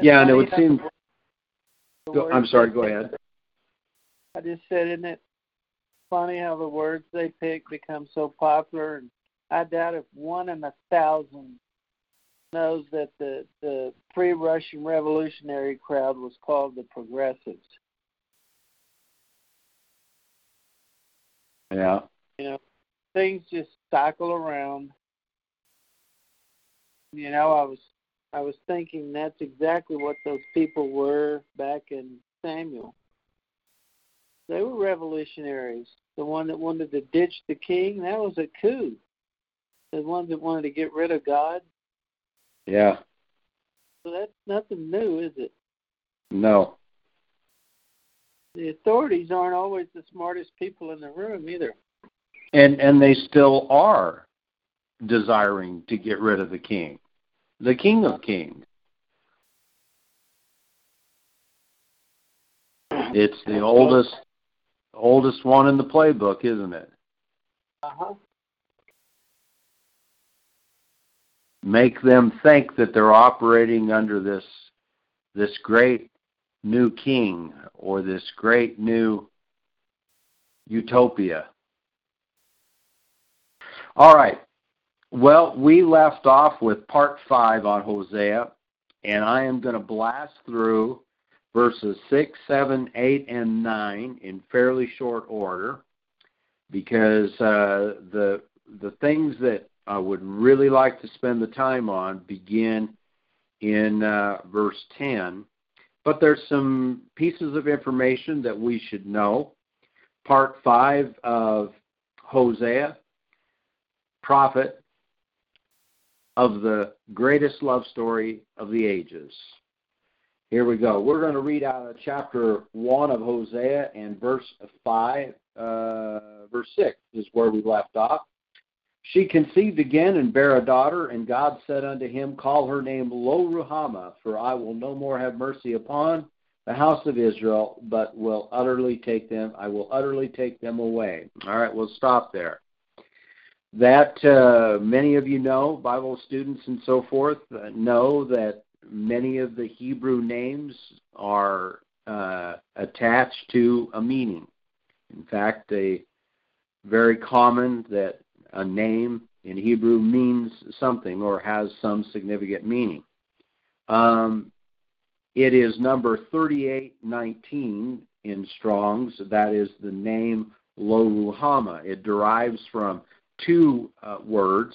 Yeah, and it would seem. Go, oh, I'm sorry. Go ahead. I just said, isn't it funny how the words they pick become so popular? And I doubt if one in a thousand knows that the the pre-Russian revolutionary crowd was called the progressives. Yeah. You know, things just cycle around. You know, I was I was thinking that's exactly what those people were back in Samuel. They were revolutionaries. The one that wanted to ditch the king, that was a coup. The ones that wanted to get rid of God. Yeah. So that's nothing new, is it? No. The authorities aren't always the smartest people in the room either. And and they still are desiring to get rid of the king the King of Kings. It's the oldest oldest one in the playbook, isn't it? Uh-huh. Make them think that they're operating under this this great new king or this great new utopia. All right. Well, we left off with part five on Hosea, and I am going to blast through verses six, seven, eight, and nine in fairly short order because uh, the the things that I would really like to spend the time on begin in uh, verse 10. But there's some pieces of information that we should know. Part 5 of Hosea, prophet, of the greatest love story of the ages. Here we go. We're going to read out of chapter 1 of Hosea and verse 5, uh, verse 6 is where we left off. She conceived again and bare a daughter, and God said unto him, Call her name Lo Ruhamah, for I will no more have mercy upon the house of Israel, but will utterly take them, I will utterly take them away. All right, we'll stop there. That uh, many of you know, Bible students and so forth, uh, know that many of the Hebrew names are uh, attached to a meaning. In fact, a very common that a name in Hebrew means something or has some significant meaning. Um, it is number 3819 in Strong's. That is the name Lo. It derives from two uh, words,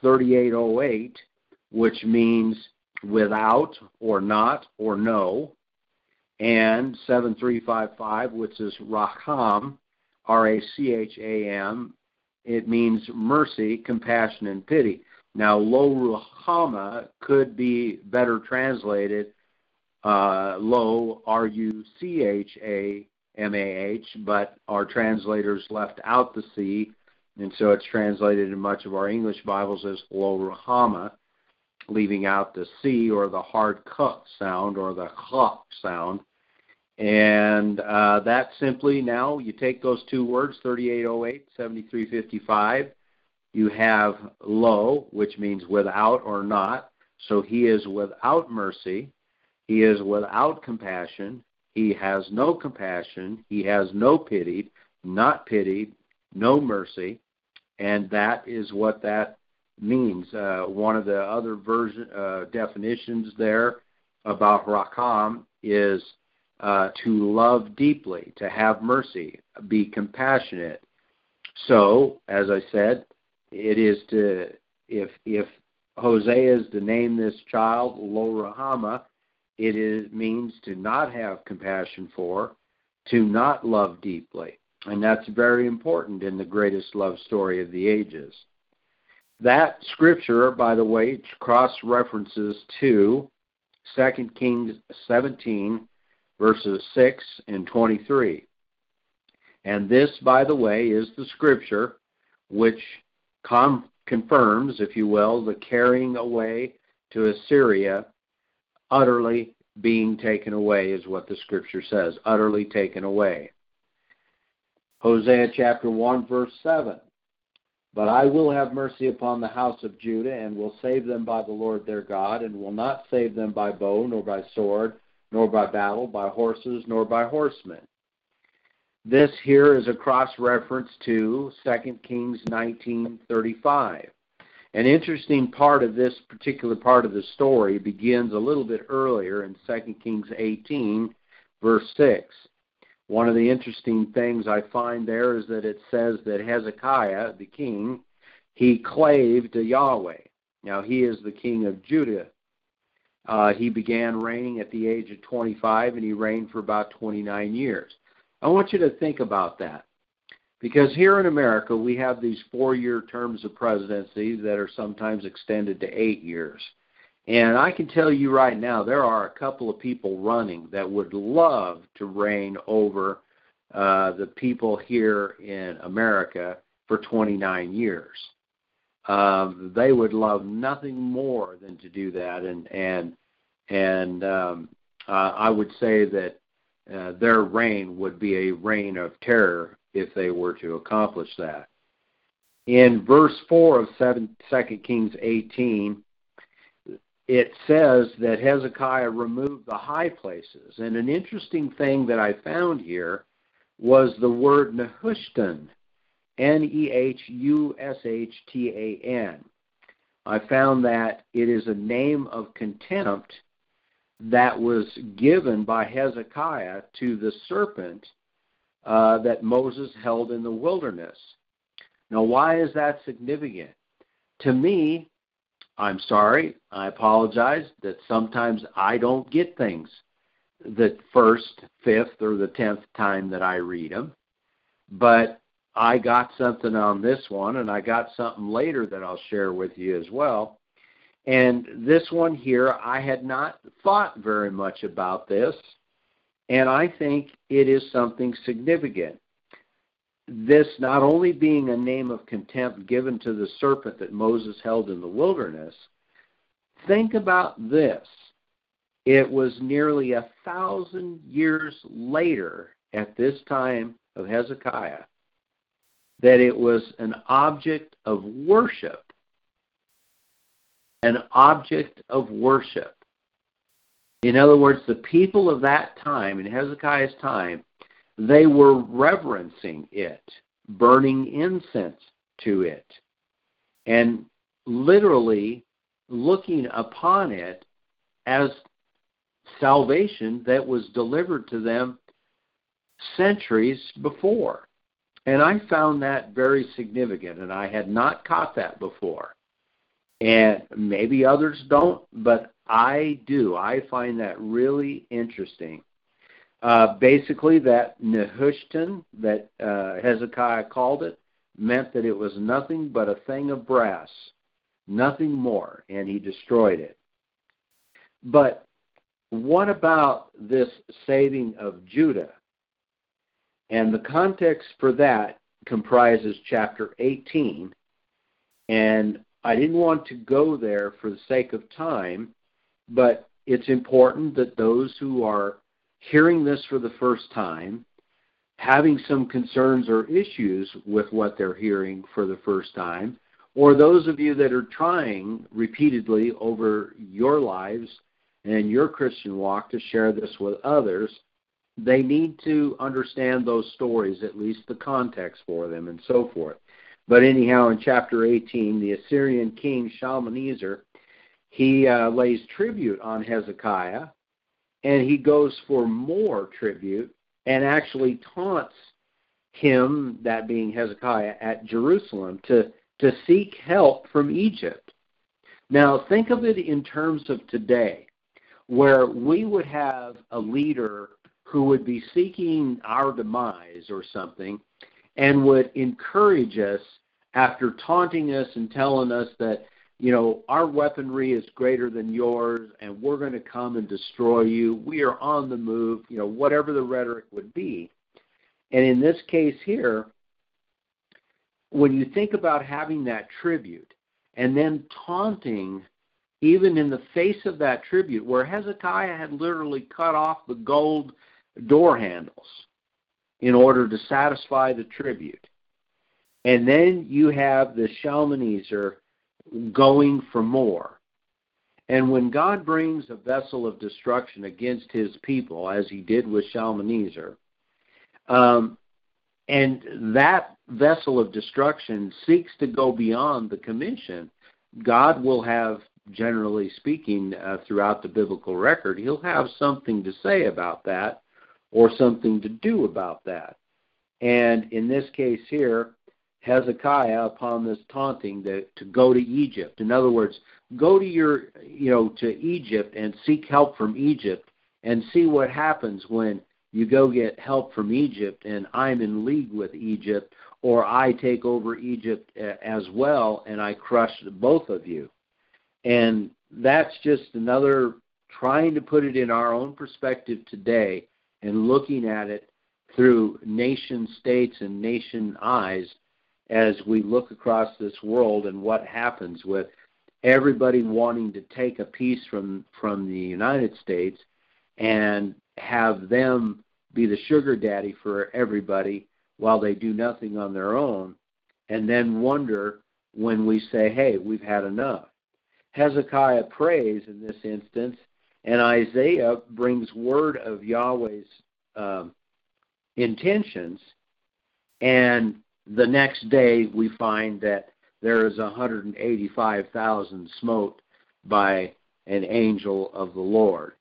3808, which means without or not or no, and 7355, which is Racham, R A C H A M. It means mercy, compassion, and pity. Now, Lo Ruhamah could be better translated uh, Lo, R U C H A M A H, but our translators left out the C and so it's translated in much of our English Bibles as Lo Ruhamah, leaving out the C or the hard K sound or the H sound. And uh, that simply now, you take those two words, 3808, 7355, you have lo, which means without or not. So he is without mercy. He is without compassion. He has no compassion. He has no pity, not pitied, no mercy and that is what that means. Uh, one of the other version uh, definitions there about rakam is uh, to love deeply, to have mercy, be compassionate. So, as I said, it is to if if Hosea is to name this child Lo Rahama, it is, means to not have compassion for, to not love deeply. And that's very important in the greatest love story of the ages. That scripture, by the way, cross references to 2 Kings 17, verses 6 and 23. And this, by the way, is the scripture which com- confirms, if you will, the carrying away to Assyria, utterly being taken away, is what the scripture says, utterly taken away. Hosea chapter 1, verse 7. But I will have mercy upon the house of Judah, and will save them by the Lord their God, and will not save them by bow, nor by sword, nor by battle, by horses, nor by horsemen. This here is a cross reference to 2 Kings 19:35. An interesting part of this particular part of the story begins a little bit earlier in 2 Kings 18 verse 6. One of the interesting things I find there is that it says that Hezekiah, the king, he clave to Yahweh. Now, he is the king of Judah. Uh, he began reigning at the age of 25, and he reigned for about 29 years. I want you to think about that. Because here in America, we have these four year terms of presidency that are sometimes extended to eight years. And I can tell you right now, there are a couple of people running that would love to reign over uh, the people here in America for 29 years. Um, they would love nothing more than to do that, and and and um, uh, I would say that uh, their reign would be a reign of terror if they were to accomplish that. In verse 4 of 7, 2 Kings 18, it says that Hezekiah removed the high places. And an interesting thing that I found here was the word Nehushtan, N E H U S H T A N. I found that it is a name of contempt that was given by Hezekiah to the serpent uh, that Moses held in the wilderness. Now, why is that significant? To me, I'm sorry, I apologize that sometimes I don't get things the first, fifth, or the tenth time that I read them. But I got something on this one, and I got something later that I'll share with you as well. And this one here, I had not thought very much about this, and I think it is something significant. This not only being a name of contempt given to the serpent that Moses held in the wilderness, think about this. It was nearly a thousand years later at this time of Hezekiah that it was an object of worship. An object of worship. In other words, the people of that time, in Hezekiah's time, they were reverencing it, burning incense to it, and literally looking upon it as salvation that was delivered to them centuries before. And I found that very significant, and I had not caught that before. And maybe others don't, but I do. I find that really interesting. Uh, basically, that Nehushtan, that uh, Hezekiah called it, meant that it was nothing but a thing of brass, nothing more, and he destroyed it. But what about this saving of Judah? And the context for that comprises chapter 18. And I didn't want to go there for the sake of time, but it's important that those who are hearing this for the first time, having some concerns or issues with what they're hearing for the first time, or those of you that are trying repeatedly over your lives and your Christian walk to share this with others, they need to understand those stories, at least the context for them, and so forth. But anyhow, in chapter 18, the Assyrian king Shalmaneser he uh, lays tribute on Hezekiah, and he goes for more tribute and actually taunts him, that being Hezekiah, at Jerusalem to, to seek help from Egypt. Now, think of it in terms of today, where we would have a leader who would be seeking our demise or something and would encourage us after taunting us and telling us that you know, our weaponry is greater than yours, and we're going to come and destroy you. We are on the move, you know, whatever the rhetoric would be. And in this case here, when you think about having that tribute and then taunting, even in the face of that tribute, where Hezekiah had literally cut off the gold door handles in order to satisfy the tribute. And then you have the Shalmaneser going for more. And when God brings a vessel of destruction against his people, as he did with Shalmaneser, um, and that vessel of destruction seeks to go beyond the commission, God will have, generally speaking, uh, throughout the biblical record, he'll have something to say about that or something to do about that. And in this case here, Hezekiah upon this taunting to, to go to Egypt. In other words, go to your you know to Egypt and seek help from Egypt and see what happens when you go get help from Egypt and I'm in league with Egypt or I take over Egypt as well and I crush both of you. And that's just another trying to put it in our own perspective today and looking at it through nation states and nation eyes as we look across this world and what happens with everybody wanting to take a piece from from the United States and have them be the sugar daddy for everybody while they do nothing on their own and then wonder when we say hey we've had enough. Hezekiah prays in this instance and Isaiah brings word of Yahweh's um, intentions and the next day we find that there is 185,000 smote by an angel of the Lord.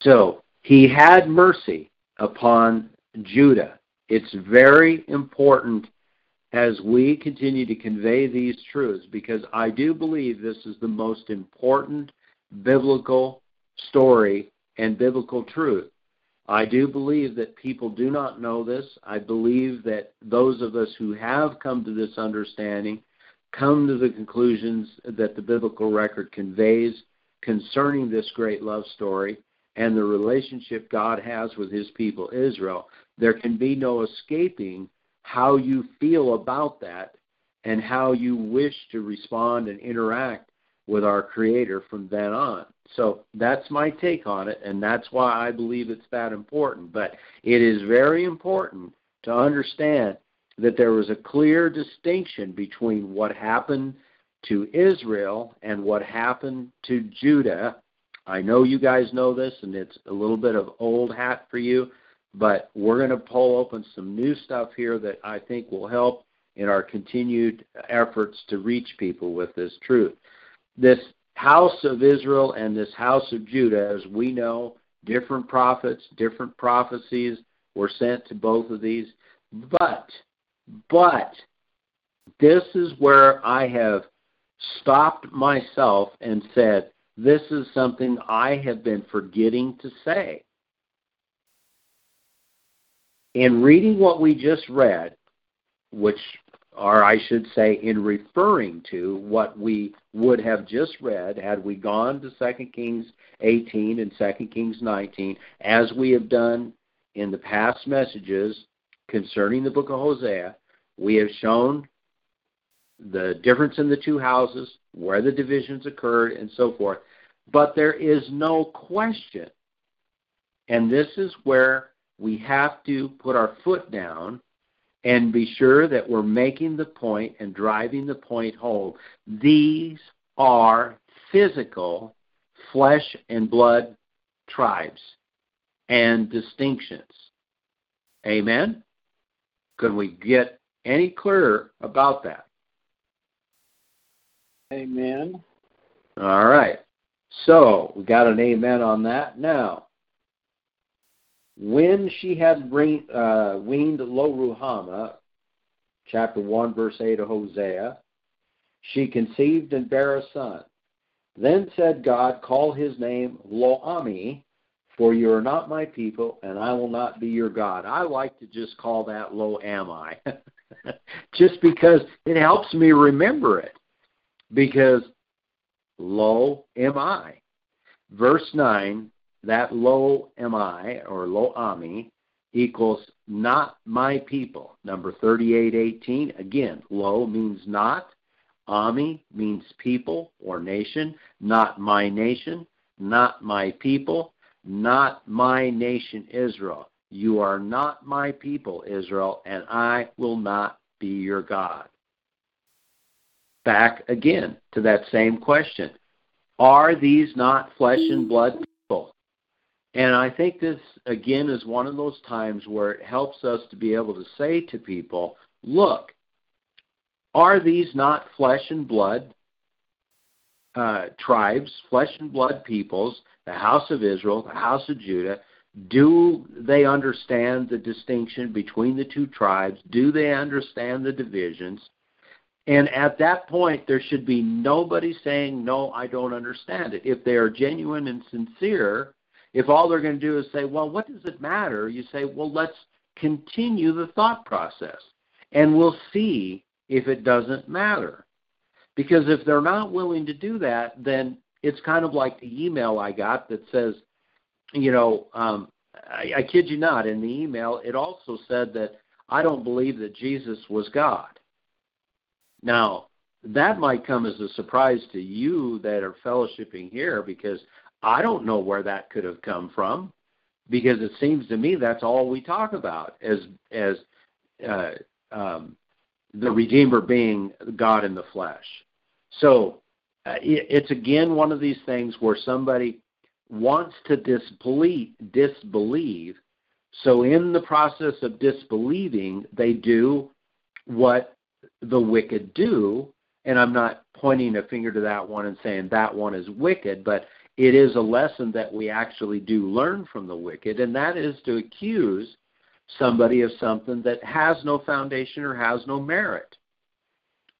So he had mercy upon Judah. It's very important as we continue to convey these truths because I do believe this is the most important biblical story and biblical truth. I do believe that people do not know this. I believe that those of us who have come to this understanding come to the conclusions that the biblical record conveys concerning this great love story and the relationship God has with his people Israel. There can be no escaping how you feel about that and how you wish to respond and interact with our Creator from then on. So that's my take on it, and that's why I believe it's that important. But it is very important to understand that there was a clear distinction between what happened to Israel and what happened to Judah. I know you guys know this, and it's a little bit of old hat for you, but we're going to pull open some new stuff here that I think will help in our continued efforts to reach people with this truth this house of Israel and this house of Judah, as we know, different prophets, different prophecies were sent to both of these. But, but, this is where I have stopped myself and said, this is something I have been forgetting to say. In reading what we just read, which or I should say, in referring to what we would have just read had we gone to 2 Kings 18 and 2 Kings 19, as we have done in the past messages concerning the book of Hosea, we have shown the difference in the two houses, where the divisions occurred, and so forth. But there is no question, and this is where we have to put our foot down and be sure that we're making the point and driving the point home. These are physical flesh and blood tribes and distinctions. Amen? Could we get any clearer about that? Amen. All right. So we got an amen on that. Now, when she had uh, weaned Lo Ruhamah, chapter 1, verse 8 of Hosea, she conceived and bare a son. Then said God, Call his name Lo Ami, for you are not my people, and I will not be your God. I like to just call that Lo Am I, just because it helps me remember it. Because Lo am I. Verse 9 that lo mi or lo ami equals not my people. Number 3818, again, lo means not. Ami means people or nation, not my nation, not my people, not my nation Israel. You are not my people, Israel, and I will not be your God? Back again to that same question. Are these not flesh and blood? And I think this, again, is one of those times where it helps us to be able to say to people, look, are these not flesh and blood uh, tribes, flesh and blood peoples, the house of Israel, the house of Judah? Do they understand the distinction between the two tribes? Do they understand the divisions? And at that point, there should be nobody saying, No, I don't understand it. If they are genuine and sincere, if all they're going to do is say, Well, what does it matter? You say, Well, let's continue the thought process and we'll see if it doesn't matter. Because if they're not willing to do that, then it's kind of like the email I got that says, you know, um, I, I kid you not, in the email, it also said that I don't believe that Jesus was God. Now, that might come as a surprise to you that are fellowshipping here because I don't know where that could have come from because it seems to me that's all we talk about as as uh, um, the Redeemer being God in the flesh. So uh, it, it's again one of these things where somebody wants to disbelieve, disbelieve. So in the process of disbelieving, they do what the wicked do. And I'm not pointing a finger to that one and saying that one is wicked, but it is a lesson that we actually do learn from the wicked, and that is to accuse somebody of something that has no foundation or has no merit.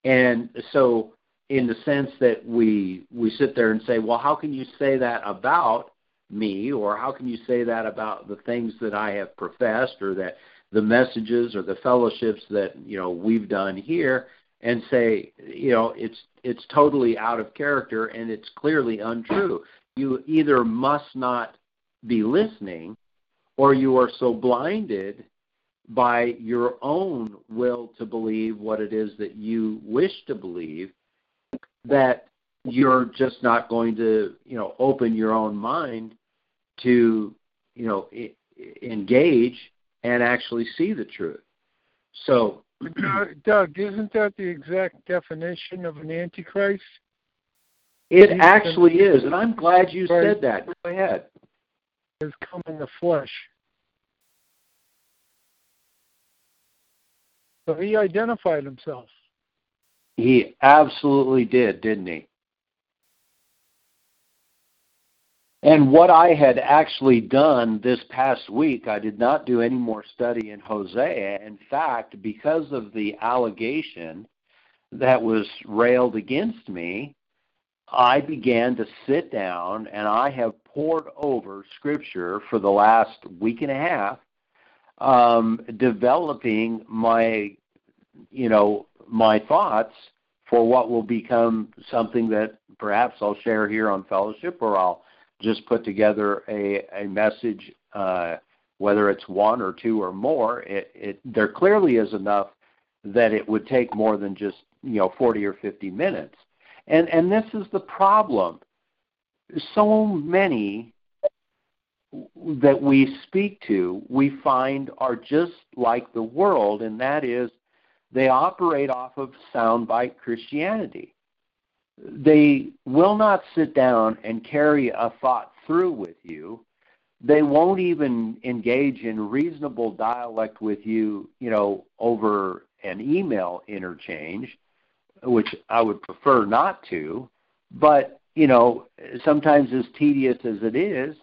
And so in the sense that we we sit there and say, well, how can you say that about me, or how can you say that about the things that I have professed, or that the messages or the fellowships that you know we've done here, and say, you know, it's it's totally out of character and it's clearly untrue. You either must not be listening, or you are so blinded by your own will to believe what it is that you wish to believe that you're just not going to, you know, open your own mind to, you know, engage and actually see the truth. So, Doug, isn't that the exact definition of an antichrist? It actually is, and I'm glad you said that. Go ahead. Has come in the flesh. So he identified himself. He absolutely did, didn't he? And what I had actually done this past week, I did not do any more study in Hosea. In fact, because of the allegation that was railed against me, I began to sit down and I have poured over Scripture for the last week and a half, um, developing my, you know, my thoughts for what will become something that perhaps I'll share here on fellowship or I'll just put together a, a message, uh, whether it's one or two or more. It, it, there clearly is enough that it would take more than just you know 40 or 50 minutes. And and this is the problem. So many that we speak to, we find are just like the world, and that is they operate off of soundbite Christianity. They will not sit down and carry a thought through with you. They won't even engage in reasonable dialect with you, you know, over an email interchange, which I would prefer not to. But, you know, sometimes as tedious as it is,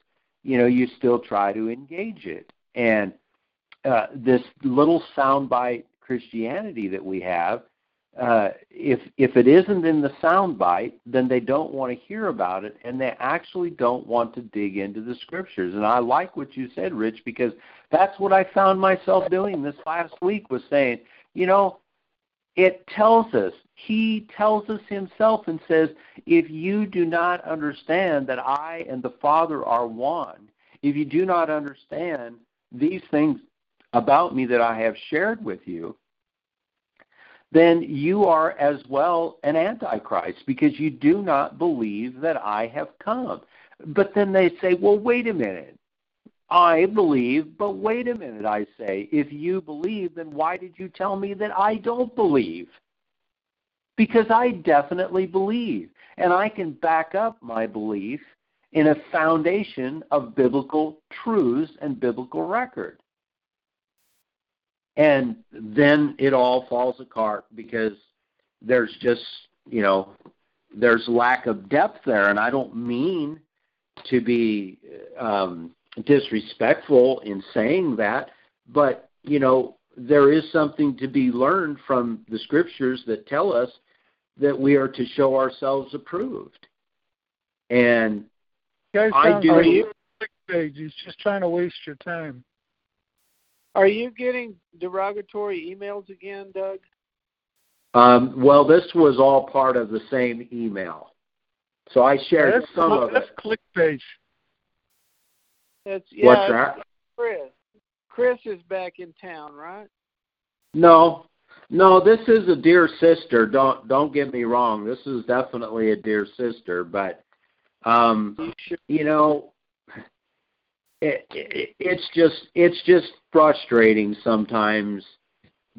you know, you still try to engage it. And uh, this little soundbite Christianity that we have, uh, if if it isn't in the soundbite, then they don't want to hear about it, and they actually don't want to dig into the scriptures. And I like what you said, Rich, because that's what I found myself doing this last week was saying, you know, it tells us he tells us himself and says, if you do not understand that I and the Father are one, if you do not understand these things about me that I have shared with you, then you are as well an antichrist because you do not believe that I have come. But then they say, well, wait a minute. I believe, but wait a minute, I say. If you believe, then why did you tell me that I don't believe? Because I definitely believe. And I can back up my belief in a foundation of biblical truths and biblical record. And then it all falls apart because there's just, you know, there's lack of depth there. And I don't mean to be um, disrespectful in saying that, but, you know, there is something to be learned from the scriptures that tell us that we are to show ourselves approved. And Guys, I do. You. He's just trying to waste your time. Are you getting derogatory emails again, Doug? Um, well, this was all part of the same email, so I shared that's, some of that's it. clickbait. That's yeah. What's that? Chris. Chris is back in town, right? No, no. This is a dear sister. Don't don't get me wrong. This is definitely a dear sister, but um, You sure? you know, it, it, it's just it's just frustrating sometimes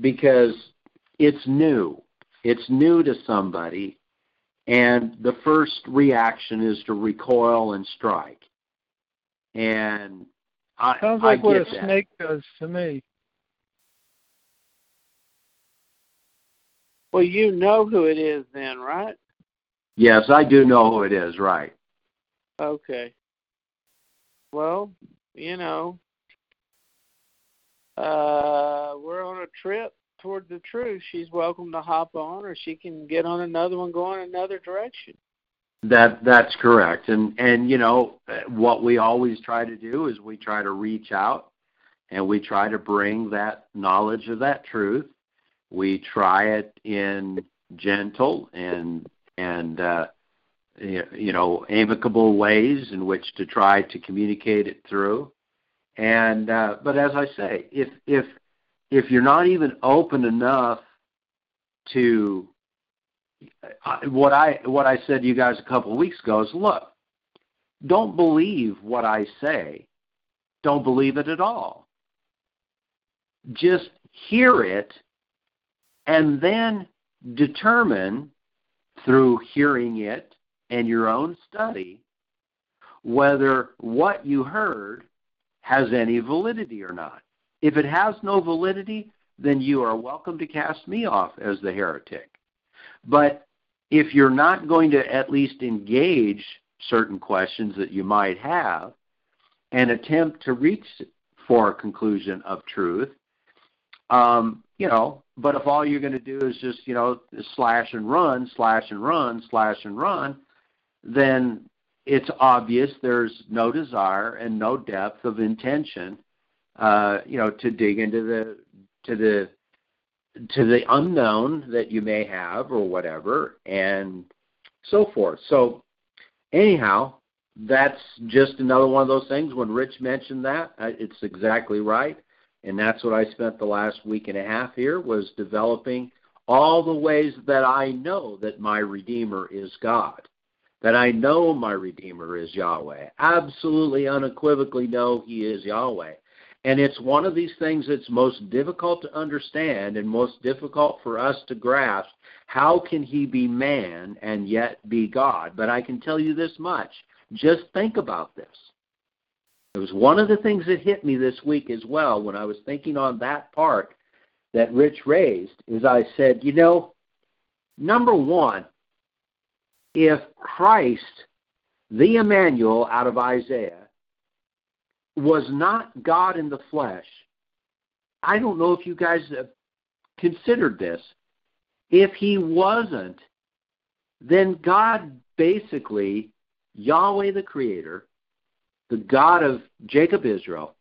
because it's new. It's new to somebody, and the first reaction is to recoil and strike. And I, Sounds like I what a that. snake does to me. Well, you know who it is then, right? Yes, I do know who it is. Right. Okay. Well, you know, uh, we're on a trip toward the truth. She's welcome to hop on, or she can get on another one going another direction. That that's correct, and and you know what we always try to do is we try to reach out, and we try to bring that knowledge of that truth. We try it in gentle and and uh, you know amicable ways in which to try to communicate it through. And uh, but as I say, if if if you're not even open enough to I- what I what I said to you guys a couple of weeks ago is look, don't believe what I say. Don't believe it at all. Just hear it and then determine through hearing it and your own study whether what you heard has any validity or not. If it has no validity, then you are welcome to cast me off as the heretic. But if you're not going to at least engage certain questions that you might have and attempt to reach for a conclusion of truth, um, you know, but if all you're going to do is just, you know, slash and run, slash and run, slash and run, then it's obvious there's no desire and no depth of intention, uh, you know, to dig into the to the to the unknown that you may have or whatever and so forth. So anyhow, that's just another one of those things. When Rich mentioned that, uh, it's exactly right, and that's what I spent the last week and a half here was developing all the ways that I know that my Redeemer is God, that I know my Redeemer is Yahweh. Absolutely, unequivocally know He is Yahweh. And it's one of these things that's most difficult to understand and most difficult for us to grasp. How can he be man and yet be God? But I can tell you this much. Just think about this. It was one of the things that hit me this week as well when I was thinking on that part that Rich raised is I said, you know, number one, if Christ, the Emmanuel out of Isaiah, was not God in the flesh, I don't know if you guys have considered this. If he wasn't, then God basically, Yahweh the Creator, the God of Jacob Israel,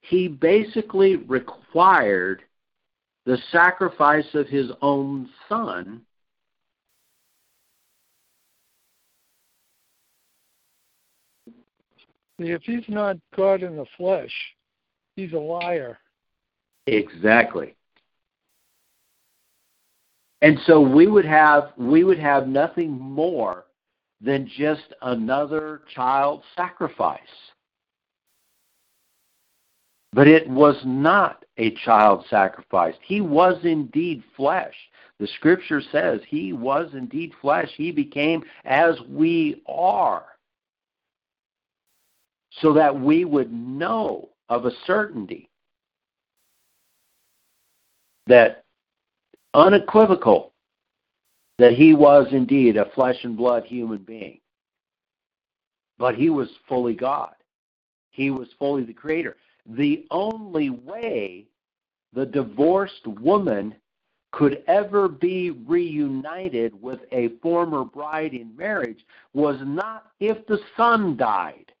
he basically required the sacrifice of his own son if he's not God in the flesh, he's a liar. Exactly. And so we would have we would have nothing more than just another child sacrifice. But it was not a child sacrificed. He was indeed flesh. The scripture says he was indeed flesh. He became as we are. So that we would know of a certainty that unequivocal that he was indeed a flesh and blood human being. But he was fully God. He was fully the creator. The only way the divorced woman could ever be reunited with a former bride in marriage was not if the son died.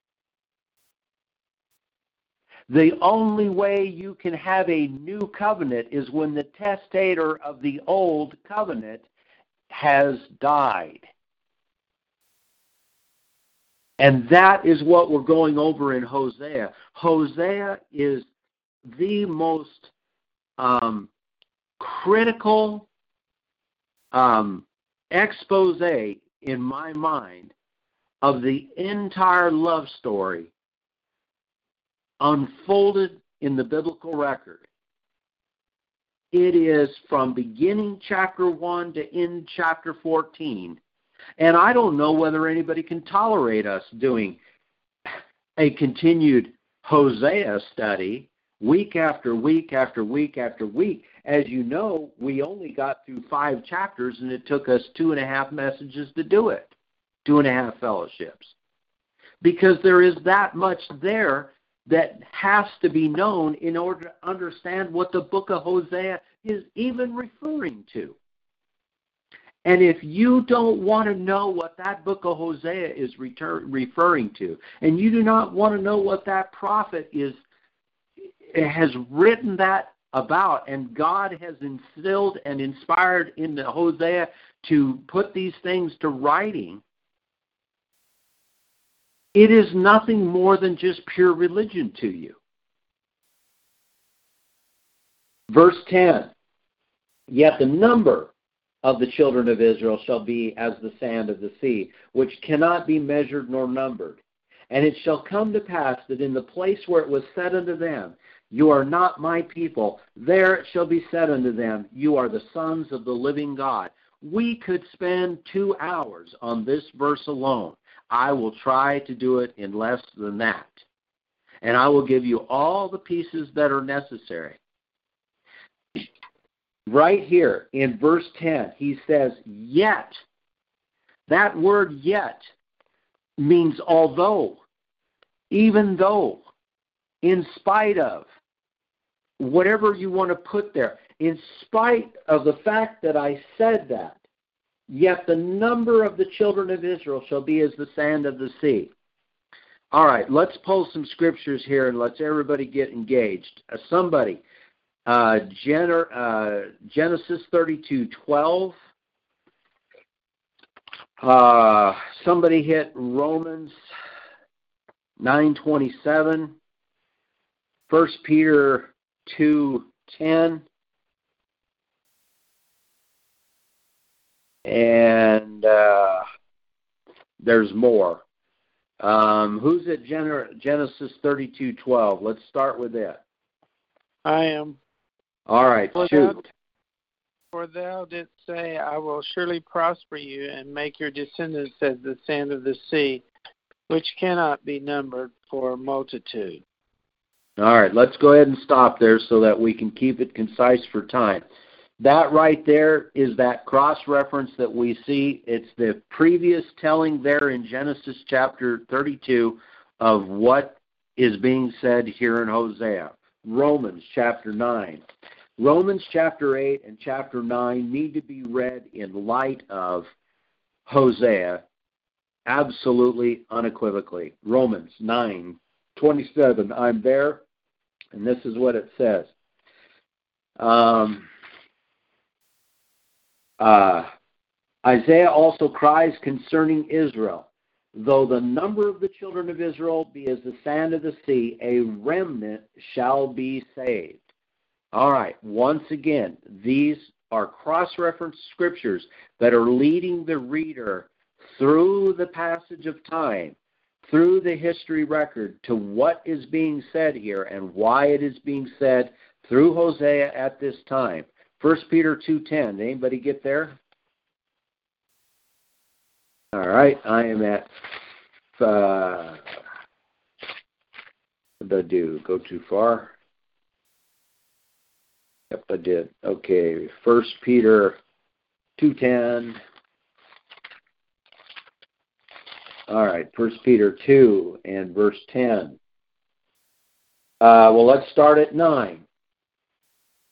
The only way you can have a new covenant is when the testator of the old covenant has died. And that is what we're going over in Hosea. Hosea is the most um, critical um, expose in my mind of the entire love story unfolded in the biblical record. It is from beginning chapter 1 to end chapter 14. And I don't know whether anybody can tolerate us doing a continued Hosea study week after week after week after week. As you know, we only got through five chapters, and it took us two and a half messages to do it, two and a half fellowships. Because there is that much there that has to be known in order to understand what the book of Hosea is even referring to. And if you don't want to know what that book of Hosea is return, referring to, and you do not want to know what that prophet is has written that about, and God has instilled and inspired in the Hosea to put these things to writing, it is nothing more than just pure religion to you. Verse 10 Yet the number of the children of Israel shall be as the sand of the sea, which cannot be measured nor numbered. And it shall come to pass that in the place where it was said unto them, You are not my people, there it shall be said unto them, You are the sons of the living God. We could spend two hours on this verse alone. I will try to do it in less than that. And I will give you all the pieces that are necessary. Right here in verse 10, he says, Yet. That word yet means although, even though, in spite of, whatever you want to put there, in spite of the fact that I said that, Yet the number of the children of Israel shall be as the sand of the sea. All right, let's pull some scriptures here and let's everybody get engaged. Uh, somebody, uh, Gen- uh, Genesis 32 12. Uh, somebody hit Romans 927. 1 Peter 2:10. And uh, there's more. Um, who's at Gen- Genesis 32:12? Let's start with that. I am. All right, for shoot. Thou, for thou didst say, I will surely prosper you and make your descendants as the sand of the sea, which cannot be numbered for multitude. All right, let's go ahead and stop there so that we can keep it concise for time. That right there is that cross reference that we see. It's the previous telling there in Genesis chapter 32 of what is being said here in Hosea. Romans chapter 9. Romans chapter 8 and chapter 9 need to be read in light of Hosea absolutely unequivocally. Romans 9 27. I'm there, and this is what it says. Um, uh, Isaiah also cries concerning Israel. Though the number of the children of Israel be as the sand of the sea, a remnant shall be saved. All right, once again, these are cross reference scriptures that are leading the reader through the passage of time through the history record to what is being said here and why it is being said through Hosea at this time. 1 Peter 2:10. Anybody get there? All right, I am at uh, I do? Go too far? Yep, I did. Okay, First Peter two ten. All right, First Peter two and verse ten. Uh, well, let's start at nine.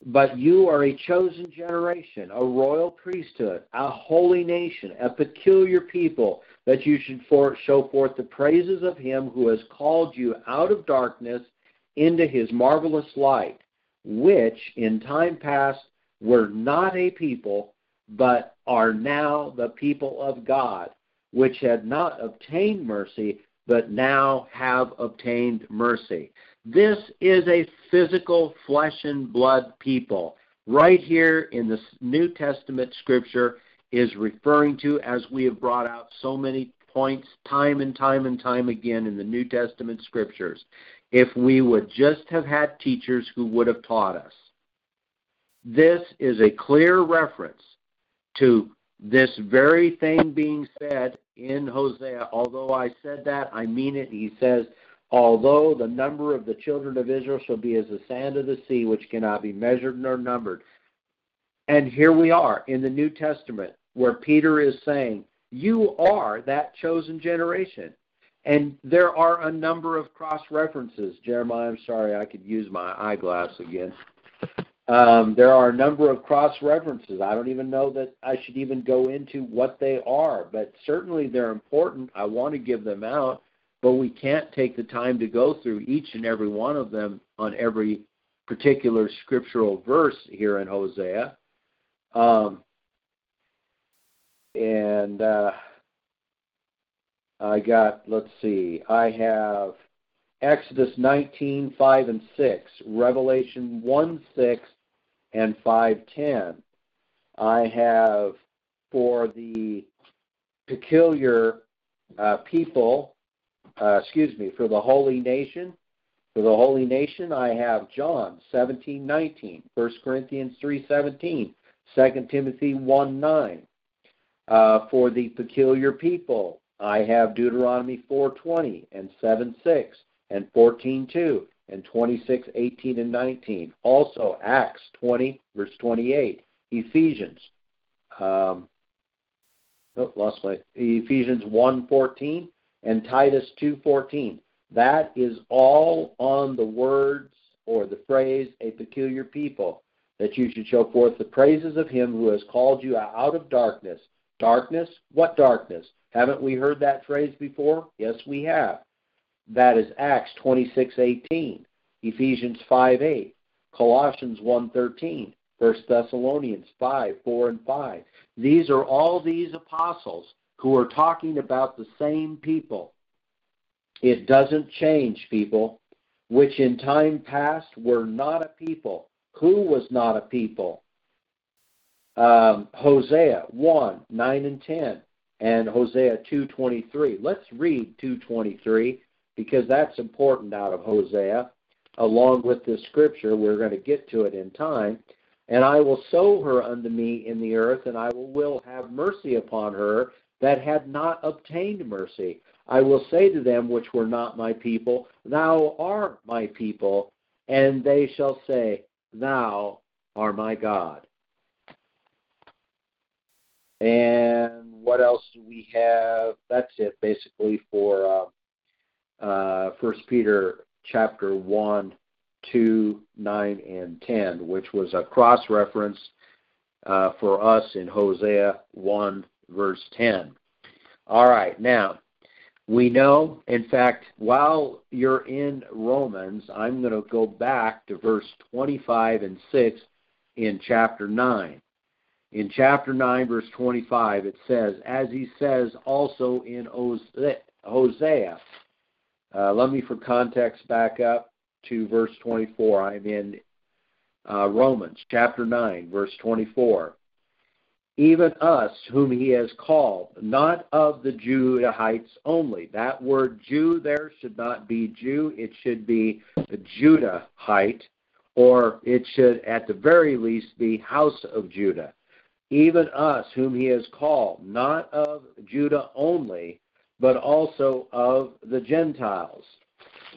But you are a chosen generation, a royal priesthood, a holy nation, a peculiar people, that you should for, show forth the praises of him who has called you out of darkness into his marvelous light, which in time past were not a people, but are now the people of God, which had not obtained mercy, but now have obtained mercy. This is a physical flesh and blood people. Right here in the New Testament scripture is referring to, as we have brought out so many points time and time and time again in the New Testament scriptures. If we would just have had teachers who would have taught us. This is a clear reference to this very thing being said in Hosea. Although I said that, I mean it. He says, Although the number of the children of Israel shall be as the sand of the sea, which cannot be measured nor numbered. And here we are in the New Testament, where Peter is saying, You are that chosen generation. And there are a number of cross references. Jeremiah, I'm sorry, I could use my eyeglass again. Um, there are a number of cross references. I don't even know that I should even go into what they are, but certainly they're important. I want to give them out but we can't take the time to go through each and every one of them on every particular scriptural verse here in Hosea. Um, and uh, I got, let's see, I have Exodus 19, 5 and 6, Revelation 1, 6 and 5, 10. I have for the peculiar uh, people uh, excuse me, for the holy nation. For the holy nation, I have John 17, 19, 1 Corinthians 3, 17, 2 Timothy 1, 9. Uh, for the peculiar people, I have Deuteronomy 4:20 and 7:6 and 14:2 and 26, 18 and 19. Also Acts 20 verse 28, Ephesians. Um, oh, lost my Ephesians 1:14 and Titus 2:14. That is all on the words or the phrase a peculiar people that you should show forth the praises of him who has called you out of darkness. Darkness? What darkness? Haven't we heard that phrase before? Yes, we have. That is Acts 26:18, Ephesians 5:8, Colossians 1:13, 1 Thessalonians 5, 4 and 5. These are all these apostles who are talking about the same people. It doesn't change people, which in time past were not a people. Who was not a people? Um, Hosea 1, 9 and 10, and Hosea 2.23. Let's read 2.23 because that's important out of Hosea, along with this scripture. We're going to get to it in time. And I will sow her unto me in the earth, and I will, will have mercy upon her, that had not obtained mercy. I will say to them which were not my people, Thou art my people, and they shall say, Thou art my God. And what else do we have? That's it basically for uh, uh, First Peter chapter one, two, nine, and ten, which was a cross reference uh, for us in Hosea one verse 10. All right, now, we know, in fact, while you're in Romans, I'm going to go back to verse 25 and 6 in chapter 9. In chapter 9, verse 25, it says, as he says also in Hosea. Uh, let me, for context, back up to verse 24. I'm in uh, Romans chapter 9, verse 24. Even us whom he has called, not of the Judahites only. That word Jew there should not be Jew, it should be the Judahite, or it should at the very least be house of Judah. Even us whom he has called, not of Judah only, but also of the Gentiles.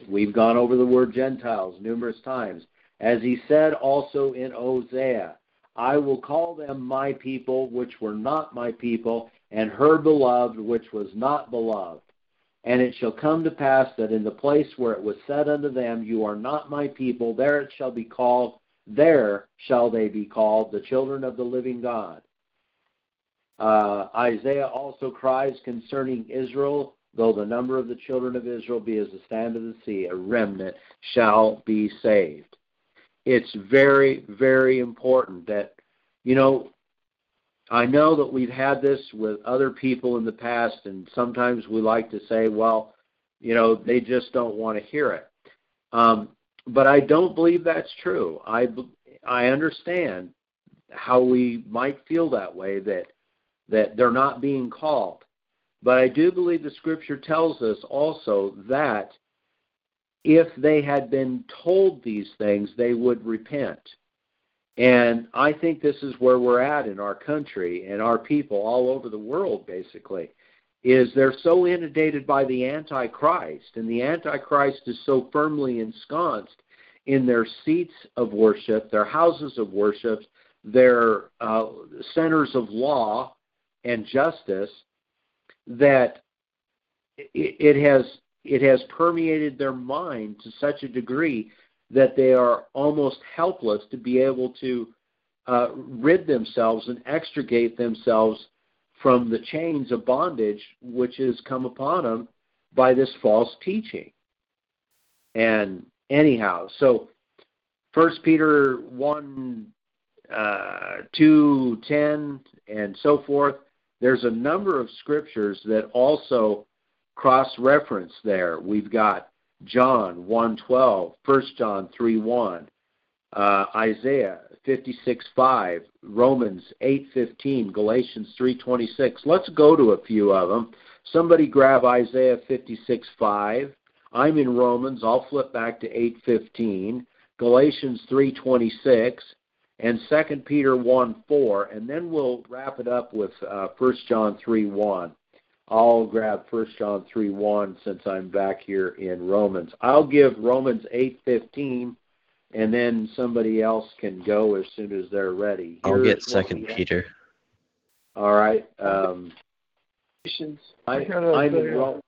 We've gone over the word Gentiles numerous times. As he said also in Hosea, I will call them my people, which were not my people, and her beloved, which was not beloved. And it shall come to pass that in the place where it was said unto them, You are not my people, there it shall be called, there shall they be called, the children of the living God. Uh, Isaiah also cries concerning Israel, though the number of the children of Israel be as the sand of the sea, a remnant shall be saved it's very, very important that, you know, I know that we've had this with other people in the past, and sometimes we like to say, well, you know, they just don't want to hear it. Um, but I don't believe that's true. I I understand how we might feel that way that that they're not being called. But I do believe the scripture tells us also that if they had been told these things, they would repent. And I think this is where we're at in our country and our people all over the world, basically, is they're so inundated by the Antichrist, and the Antichrist is so firmly ensconced in their seats of worship, their houses of worship, their uh, centers of law and justice, that it, it has it has permeated their mind to such a degree that they are almost helpless to be able to uh, rid themselves and extricate themselves from the chains of bondage which has come upon them by this false teaching. And anyhow, so First Peter one, uh, two, ten, and so forth. There's a number of scriptures that also cross reference there. We've got John 1:12, 1 John 3:1, uh, Isaiah 56:5, Romans 8:15, Galatians 3:26. Let's go to a few of them. Somebody grab Isaiah 56:5. I'm in Romans. I'll flip back to 8:15, Galatians 3:26, and 2 Peter 1:4, and then we'll wrap it up with uh, 1 John 3:1. I'll grab 1 John 3 1 since I'm back here in Romans. I'll give Romans eight fifteen, and then somebody else can go as soon as they're ready. Here's I'll get Second Peter. All right. Um, I, I'm in Ro-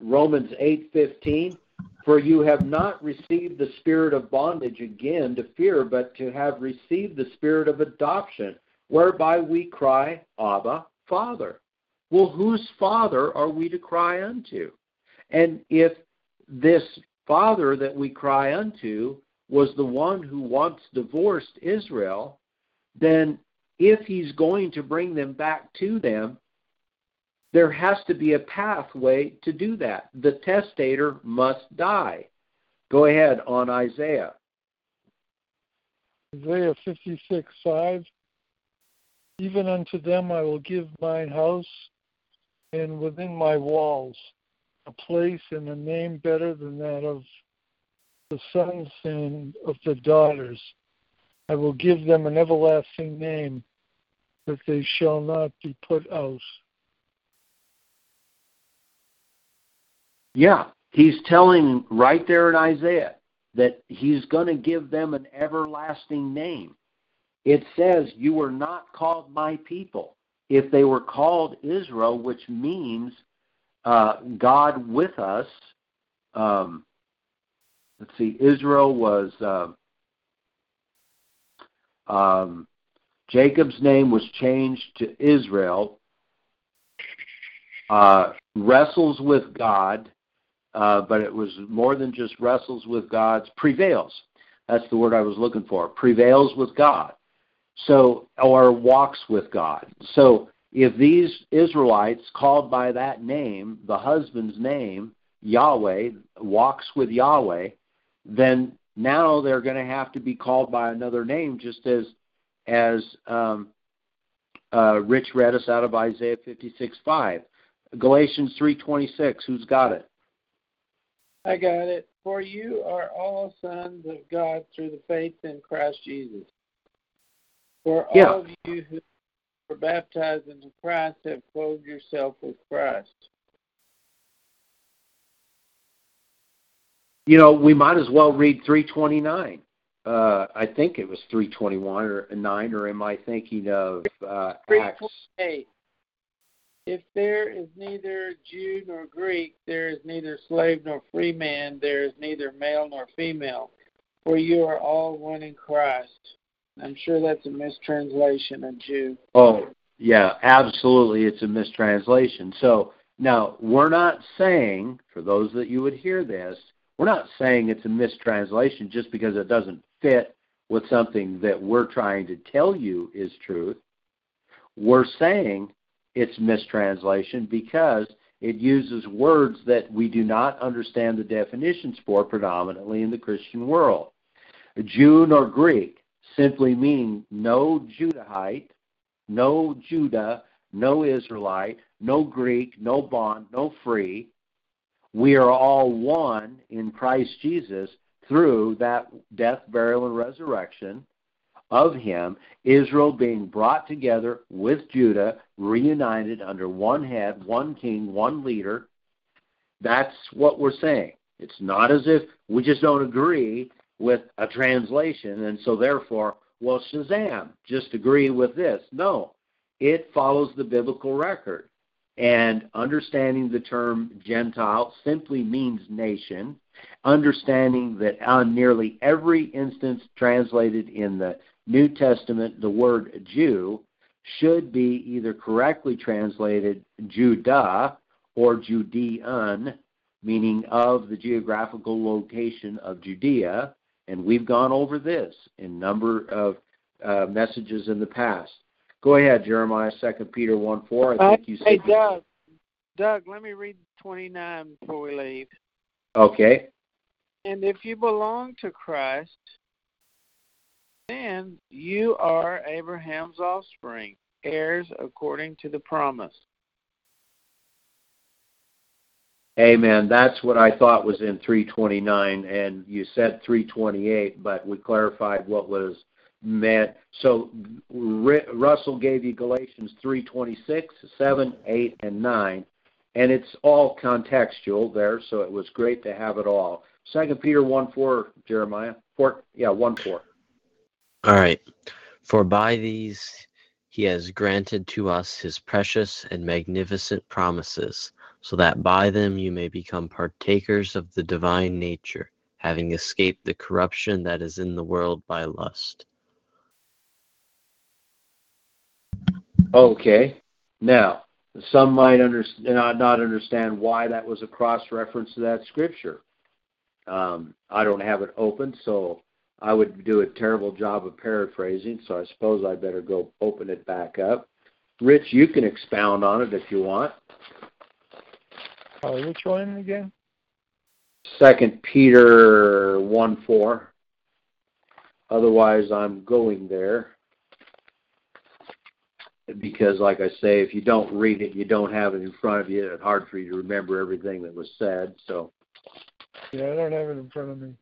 Romans eight fifteen. For you have not received the spirit of bondage again to fear, but to have received the spirit of adoption, whereby we cry, Abba, Father. Well, whose father are we to cry unto? And if this father that we cry unto was the one who once divorced Israel, then if he's going to bring them back to them, there has to be a pathway to do that. The testator must die. Go ahead on Isaiah. Isaiah 56 5. Even unto them I will give mine house and within my walls a place and a name better than that of the sons and of the daughters. I will give them an everlasting name that they shall not be put out. Yeah, he's telling right there in Isaiah that he's going to give them an everlasting name. It says, You were not called my people if they were called Israel, which means uh, God with us. Um, let's see, Israel was uh, um, Jacob's name was changed to Israel. Uh, wrestles with God, uh, but it was more than just wrestles with God. Prevails. That's the word I was looking for. Prevails with God. So, or walks with God. So, if these Israelites called by that name, the husband's name, Yahweh, walks with Yahweh, then now they're going to have to be called by another name, just as as um, uh, Rich read us out of Isaiah 56 5. Galatians 3.26, who's got it? I got it. For you are all sons of God through the faith in Christ Jesus. For Yeah. all of you who were baptized into Christ have clothed yourself with Christ. You know, we might as well read 329. Uh, I think it was 321 or 9, or am I thinking of uh, Acts? 328. If there is neither Jew nor Greek, there is neither slave nor free man, there is neither male nor female, for you are all one in Christ. I'm sure that's a mistranslation of Jew. Oh, yeah, absolutely. It's a mistranslation. So now we're not saying, for those that you would hear this, we're not saying it's a mistranslation just because it doesn't fit with something that we're trying to tell you is truth. We're saying it's mistranslation because it uses words that we do not understand the definitions for predominantly in the Christian world. Jew nor Greek simply meaning no Judahite, no Judah, no Israelite, no Greek, no bond, no free. We are all one in Christ Jesus through that death, burial, and resurrection of him, Israel being brought together with Judah, reunited under one head, one king, one leader. That's what we're saying. It's not as if we just don't agree with a translation, and so therefore, well, Shazam, just agree with this. No, it follows the biblical record. And understanding the term Gentile simply means nation. Understanding that on nearly every instance translated in the New Testament, the word Jew should be either correctly translated Judah or Judean, meaning of the geographical location of Judea. And we've gone over this in number of uh, messages in the past. Go ahead, Jeremiah, 2 Peter 1 4. I think you said. Hey, Doug. Doug, let me read 29 before we leave. Okay. And if you belong to Christ, then you are Abraham's offspring, heirs according to the promise. Amen. That's what I thought was in 329, and you said 328, but we clarified what was meant. So Russell gave you Galatians 3:26, 7, 8, and 9, and it's all contextual there. So it was great to have it all. Second Peter 1 4, Jeremiah. Four, yeah, 1 4. All right. For by these he has granted to us his precious and magnificent promises, so that by them you may become partakers of the divine nature, having escaped the corruption that is in the world by lust. Okay. Now, some might understand, not understand why that was a cross reference to that scripture. Um, I don't have it open, so I would do a terrible job of paraphrasing, so I suppose I better go open it back up. Rich, you can expound on it if you want. Uh, which one again? Second Peter one four. Otherwise, I'm going there because, like I say, if you don't read it, you don't have it in front of you. It's hard for you to remember everything that was said. So, Yeah, I don't have it in front of me.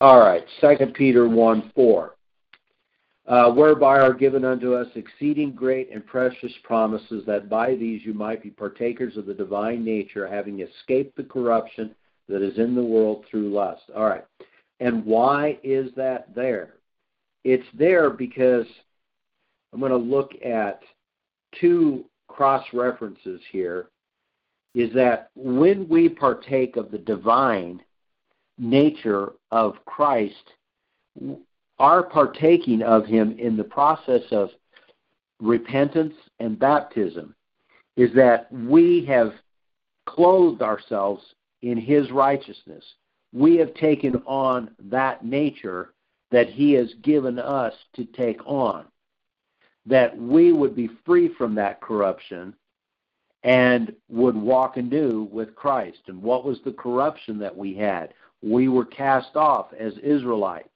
all right. Second Peter one four. Uh, whereby are given unto us exceeding great and precious promises, that by these you might be partakers of the divine nature, having escaped the corruption that is in the world through lust. All right. And why is that there? It's there because I'm going to look at two cross references here. Is that when we partake of the divine nature of Christ, our partaking of him in the process of repentance and baptism is that we have clothed ourselves in his righteousness. We have taken on that nature that he has given us to take on. That we would be free from that corruption and would walk anew with Christ. And what was the corruption that we had? We were cast off as Israelites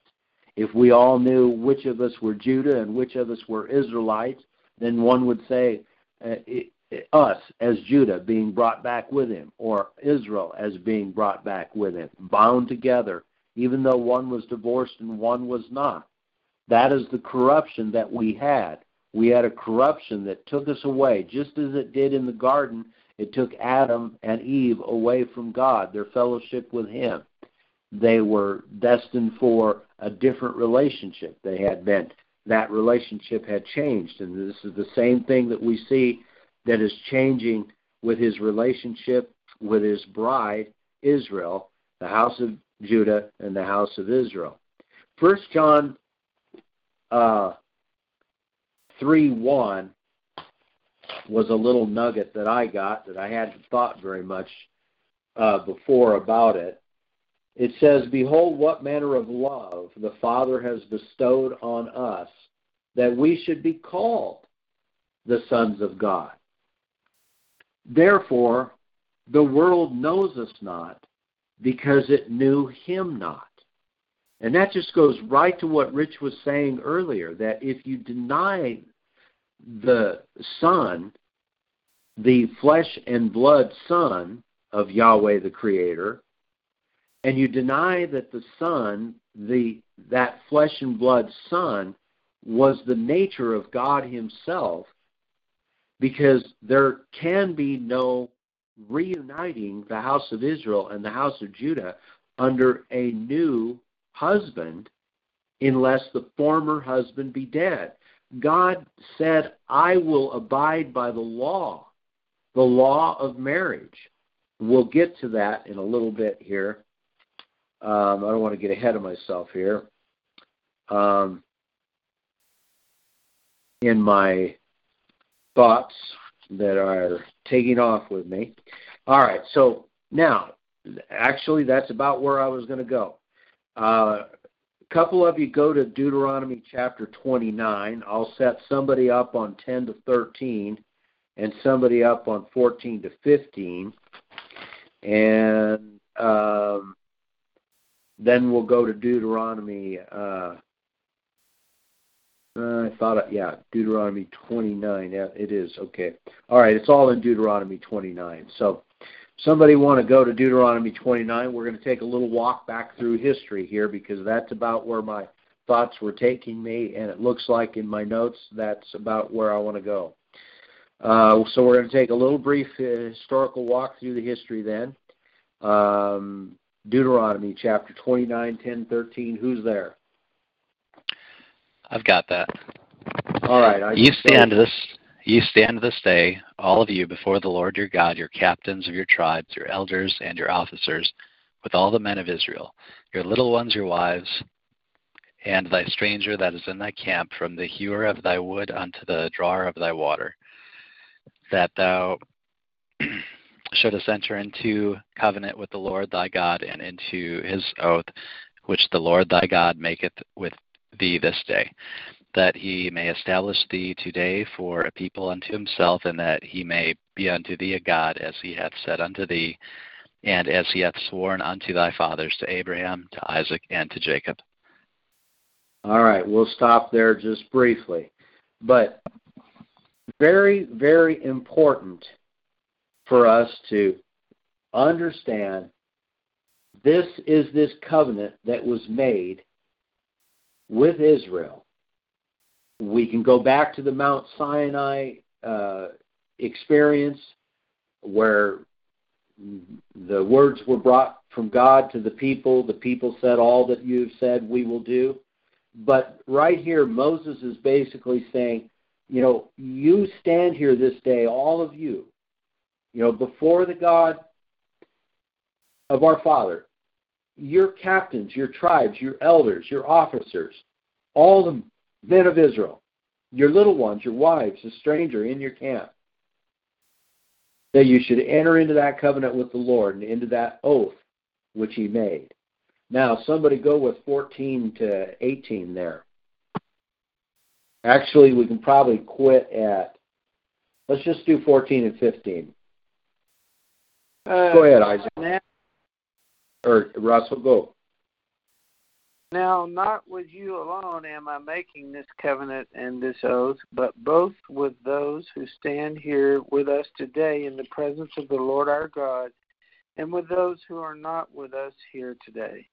if we all knew which of us were Judah and which of us were Israelites, then one would say uh, it, us as Judah being brought back with him, or Israel as being brought back with him, bound together, even though one was divorced and one was not. That is the corruption that we had. We had a corruption that took us away, just as it did in the garden. It took Adam and Eve away from God, their fellowship with Him. They were destined for a different relationship. They had been, that relationship had changed. And this is the same thing that we see that is changing with his relationship with his bride, Israel, the house of Judah and the house of Israel. First John uh, 3 1 was a little nugget that I got that I hadn't thought very much uh, before about it. It says, Behold, what manner of love the Father has bestowed on us, that we should be called the sons of God. Therefore, the world knows us not because it knew him not. And that just goes right to what Rich was saying earlier that if you deny the Son, the flesh and blood Son of Yahweh the Creator, and you deny that the Son, the that flesh and blood Son, was the nature of God Himself, because there can be no reuniting the house of Israel and the house of Judah under a new husband unless the former husband be dead. God said, I will abide by the law, the law of marriage. We'll get to that in a little bit here. Um, I don't want to get ahead of myself here. Um, in my thoughts that are taking off with me. All right, so now, actually, that's about where I was going to go. Uh, a couple of you go to Deuteronomy chapter 29. I'll set somebody up on 10 to 13 and somebody up on 14 to 15. And um, then we'll go to Deuteronomy. Uh, uh, I thought, it, yeah, Deuteronomy 29. Yeah, it is. Okay. All right, it's all in Deuteronomy 29. So somebody want to go to Deuteronomy 29, we're going to take a little walk back through history here because that's about where my thoughts were taking me, and it looks like in my notes that's about where I want to go. Uh, so we're going to take a little brief uh, historical walk through the history then. Um, Deuteronomy chapter 29, 10, 13. Who's there? I've got that. All right. I you stand this you stand this day, all of you, before the Lord your God, your captains of your tribes, your elders, and your officers, with all the men of Israel, your little ones, your wives, and thy stranger that is in thy camp, from the hewer of thy wood unto the drawer of thy water, that thou shouldest enter into covenant with the Lord thy God and into his oath, which the Lord thy God maketh with thee this day that he may establish thee today for a people unto himself, and that he may be unto thee a God, as he hath said unto thee, and as he hath sworn unto thy fathers, to Abraham, to Isaac, and to Jacob. All right, we'll stop there just briefly. But very, very important for us to understand this is this covenant that was made with Israel we can go back to the Mount Sinai uh, experience where the words were brought from God to the people. The people said, All that you've said, we will do. But right here, Moses is basically saying, You know, you stand here this day, all of you, you know, before the God of our Father, your captains, your tribes, your elders, your officers, all the men of Israel, your little ones, your wives, a stranger in your camp, that you should enter into that covenant with the Lord and into that oath which he made. Now, somebody go with 14 to 18 there. Actually, we can probably quit at, let's just do 14 and 15. Uh, go ahead, Isaac. Or Russell, go. Now, not with you alone am I making this covenant and this oath, but both with those who stand here with us today in the presence of the Lord our God, and with those who are not with us here today.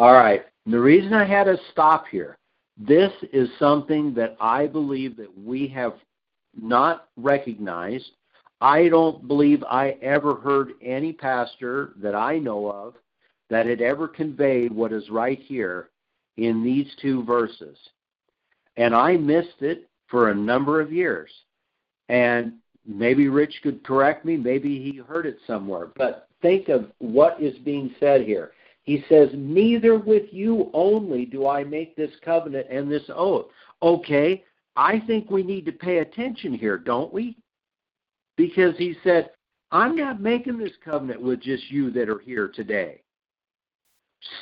All right. The reason I had to stop here, this is something that I believe that we have not recognized. I don't believe I ever heard any pastor that I know of that had ever conveyed what is right here in these two verses. And I missed it for a number of years. And maybe Rich could correct me, maybe he heard it somewhere. But think of what is being said here. He says, Neither with you only do I make this covenant and this oath. Okay, I think we need to pay attention here, don't we? Because he said, I'm not making this covenant with just you that are here today.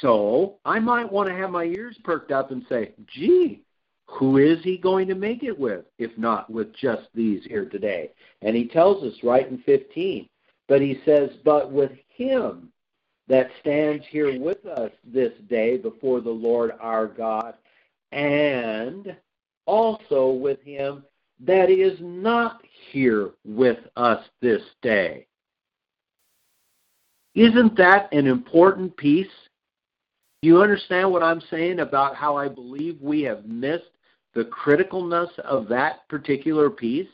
So I might want to have my ears perked up and say, gee, who is he going to make it with, if not with just these here today? And he tells us right in 15. But he says, but with him that stands here with us this day before the Lord our God, and also with him that is not here with us this day. Isn't that an important piece do you understand what I'm saying about how I believe we have missed the criticalness of that particular piece?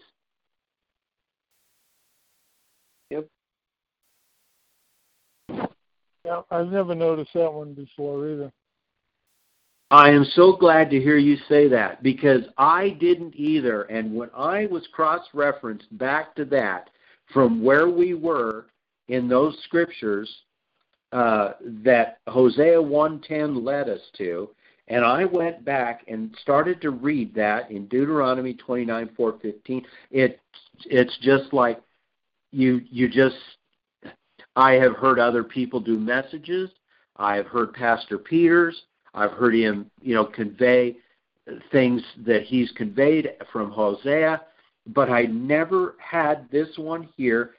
Yep. Yeah, I've never noticed that one before either. I am so glad to hear you say that because I didn't either. And when I was cross referenced back to that from where we were in those scriptures, uh, that Hosea 1:10 led us to, and I went back and started to read that in Deuteronomy 29:4-15. It it's just like you you just I have heard other people do messages. I have heard Pastor Peters. I've heard him, you know, convey things that he's conveyed from Hosea, but I never had this one here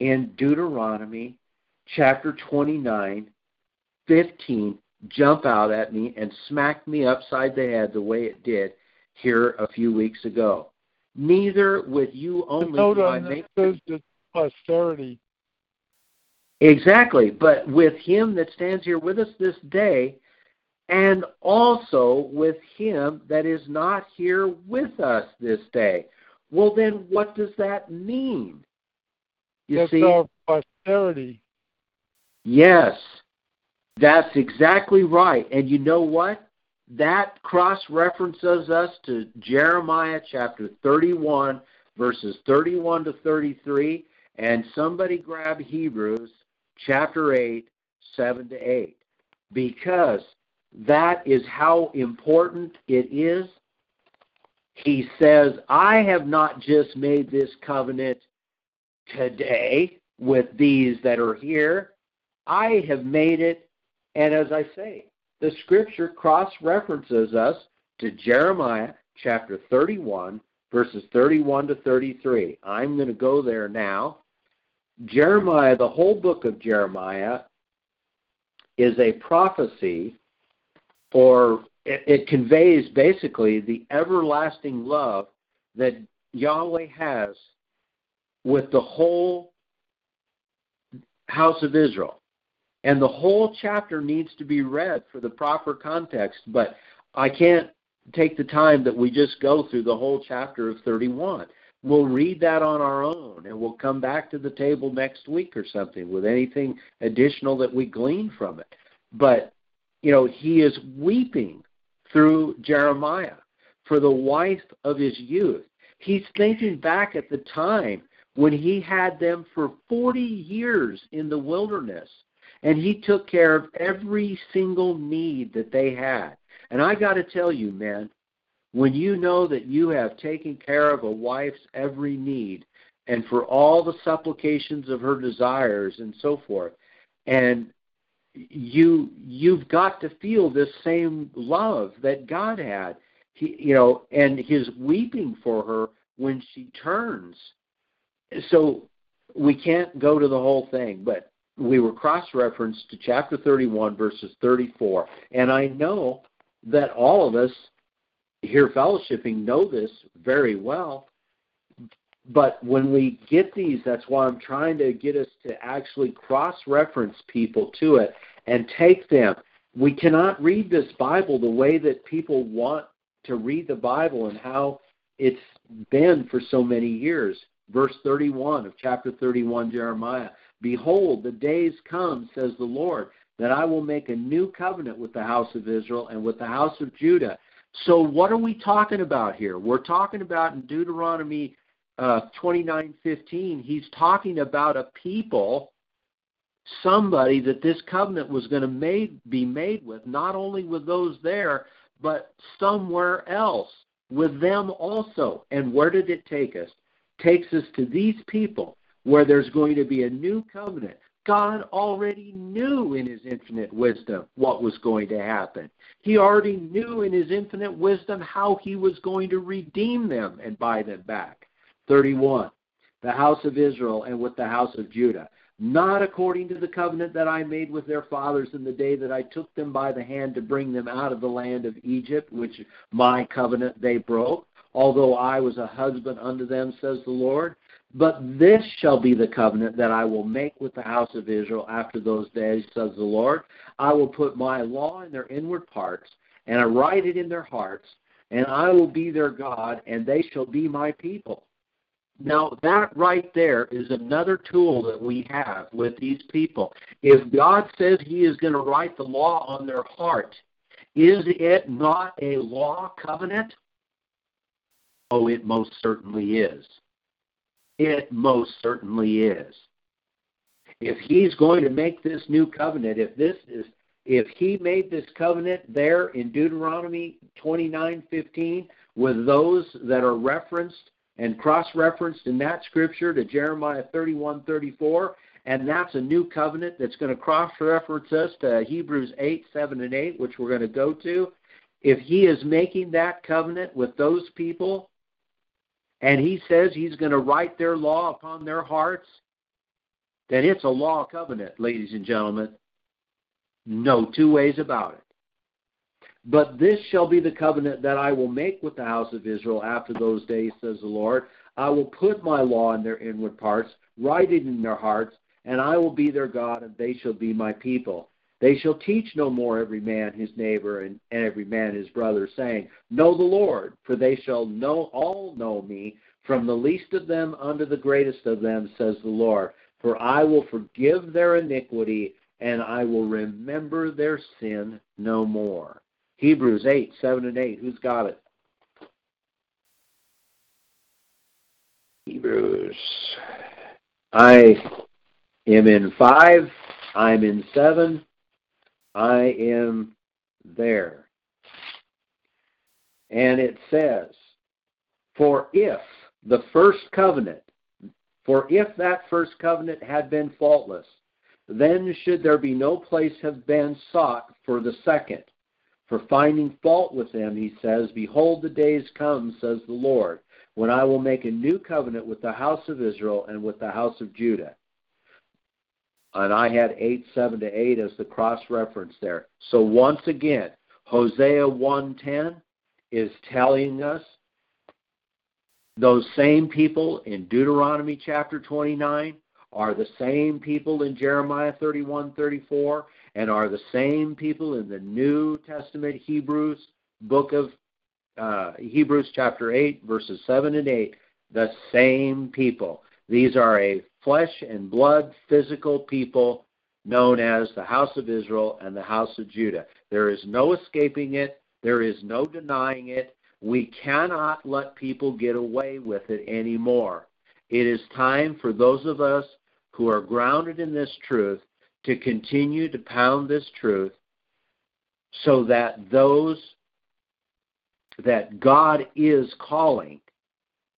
in Deuteronomy chapter 29, 15 jump out at me and smack me upside the head the way it did here a few weeks ago. Neither with you only do I make says posterity. Exactly, but with him that stands here with us this day, and also with him that is not here with us this day. Well, then, what does that mean? You That's see, our posterity. Yes, that's exactly right. And you know what? That cross references us to Jeremiah chapter 31, verses 31 to 33. And somebody grab Hebrews chapter 8, 7 to 8. Because that is how important it is. He says, I have not just made this covenant today with these that are here, I have made it, and as I say, the scripture cross references us to Jeremiah chapter 31, verses 31 to 33. I'm going to go there now. Jeremiah, the whole book of Jeremiah, is a prophecy, or it, it conveys basically the everlasting love that Yahweh has with the whole house of Israel. And the whole chapter needs to be read for the proper context, but I can't take the time that we just go through the whole chapter of 31. We'll read that on our own and we'll come back to the table next week or something with anything additional that we glean from it. But, you know, he is weeping through Jeremiah for the wife of his youth. He's thinking back at the time when he had them for 40 years in the wilderness and he took care of every single need that they had. And I got to tell you, man, when you know that you have taken care of a wife's every need and for all the supplications of her desires and so forth, and you you've got to feel this same love that God had. He, you know, and his weeping for her when she turns. So we can't go to the whole thing, but we were cross-referenced to chapter 31, verses 34. And I know that all of us here fellowshipping know this very well. But when we get these, that's why I'm trying to get us to actually cross-reference people to it and take them. We cannot read this Bible the way that people want to read the Bible and how it's been for so many years. Verse 31 of chapter 31, Jeremiah. Behold, the days come, says the Lord, that I will make a new covenant with the house of Israel and with the house of Judah. So, what are we talking about here? We're talking about in Deuteronomy uh, 29:15. He's talking about a people, somebody that this covenant was going to made, be made with, not only with those there, but somewhere else with them also. And where did it take us? Takes us to these people where there's going to be a new covenant. God already knew in his infinite wisdom what was going to happen. He already knew in his infinite wisdom how he was going to redeem them and buy them back. 31. The house of Israel and with the house of Judah, not according to the covenant that I made with their fathers in the day that I took them by the hand to bring them out of the land of Egypt, which my covenant they broke, although I was a husband unto them, says the Lord. But this shall be the covenant that I will make with the house of Israel after those days, says the Lord. I will put my law in their inward parts, and I write it in their hearts, and I will be their God, and they shall be my people. Now, that right there is another tool that we have with these people. If God says He is going to write the law on their heart, is it not a law covenant? Oh, it most certainly is. It most certainly is. If he's going to make this new covenant, if this is if he made this covenant there in Deuteronomy 29:15 with those that are referenced and cross-referenced in that scripture to Jeremiah 31:34, and that's a new covenant that's going to cross-reference us to Hebrews 8, 7, and 8, which we're going to go to. If he is making that covenant with those people, and he says he's going to write their law upon their hearts, then it's a law covenant, ladies and gentlemen. No two ways about it. But this shall be the covenant that I will make with the house of Israel after those days, says the Lord. I will put my law in their inward parts, write it in their hearts, and I will be their God, and they shall be my people. They shall teach no more every man his neighbor and, every man his brother, saying, Know the Lord, for they shall know all know me, from the least of them unto the greatest of them, says the Lord. For I will forgive their iniquity, and I will remember their sin no more. Hebrews 8, 7 and 8. Who's got it? Hebrews. I am in 5. I'm in 7. I am there. And it says, For if the first covenant, for if that first covenant had been faultless, then should there be no place have been sought for the second. For finding fault with them, he says, Behold, the days come, says the Lord, when I will make a new covenant with the house of Israel and with the house of Judah and I had 8, 7 to 8 as the cross reference there. So once again, Hosea 1:10 is telling us those same people in Deuteronomy chapter 29 are the same people in Jeremiah 31:34 and are the same people in the New Testament Hebrews book of uh, Hebrews chapter 8 verses 7 and 8 the same people these are a flesh and blood physical people known as the house of Israel and the house of Judah. There is no escaping it, there is no denying it. We cannot let people get away with it anymore. It is time for those of us who are grounded in this truth to continue to pound this truth so that those that God is calling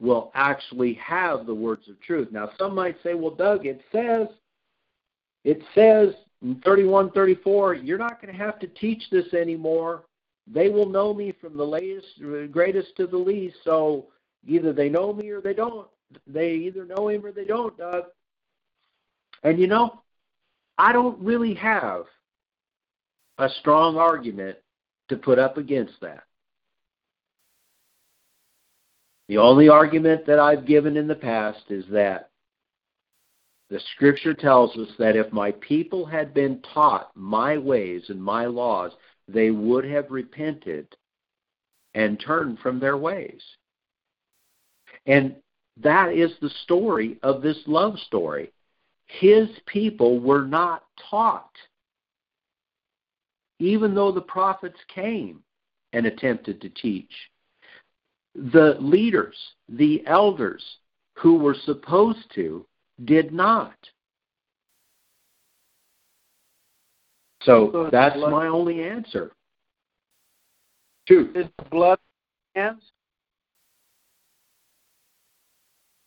will actually have the words of truth. Now, some might say, well, Doug, it says, it says in 31, 34, you're not going to have to teach this anymore. They will know me from the latest, greatest to the least. So either they know me or they don't. They either know him or they don't, Doug. And you know, I don't really have a strong argument to put up against that. The only argument that I've given in the past is that the scripture tells us that if my people had been taught my ways and my laws, they would have repented and turned from their ways. And that is the story of this love story. His people were not taught, even though the prophets came and attempted to teach. The leaders, the elders who were supposed to, did not. So that's my only answer. Two. Is the blood hands?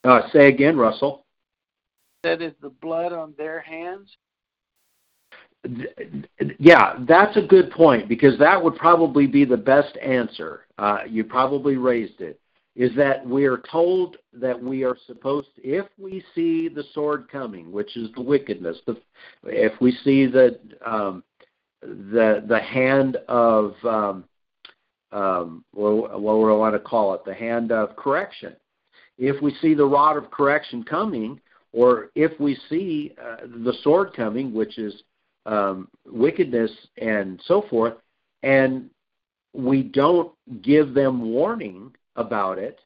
Uh, say again, Russell. That is the blood on their hands? Yeah, that's a good point because that would probably be the best answer. Uh, you probably raised it. Is that we are told that we are supposed, to, if we see the sword coming, which is the wickedness, the, if we see the um, the the hand of um, um, what, what do I want to call it? The hand of correction if we see the rod of correction coming, or if we see uh, the sword coming, which is um, wickedness and so forth, and we don't give them warning about it,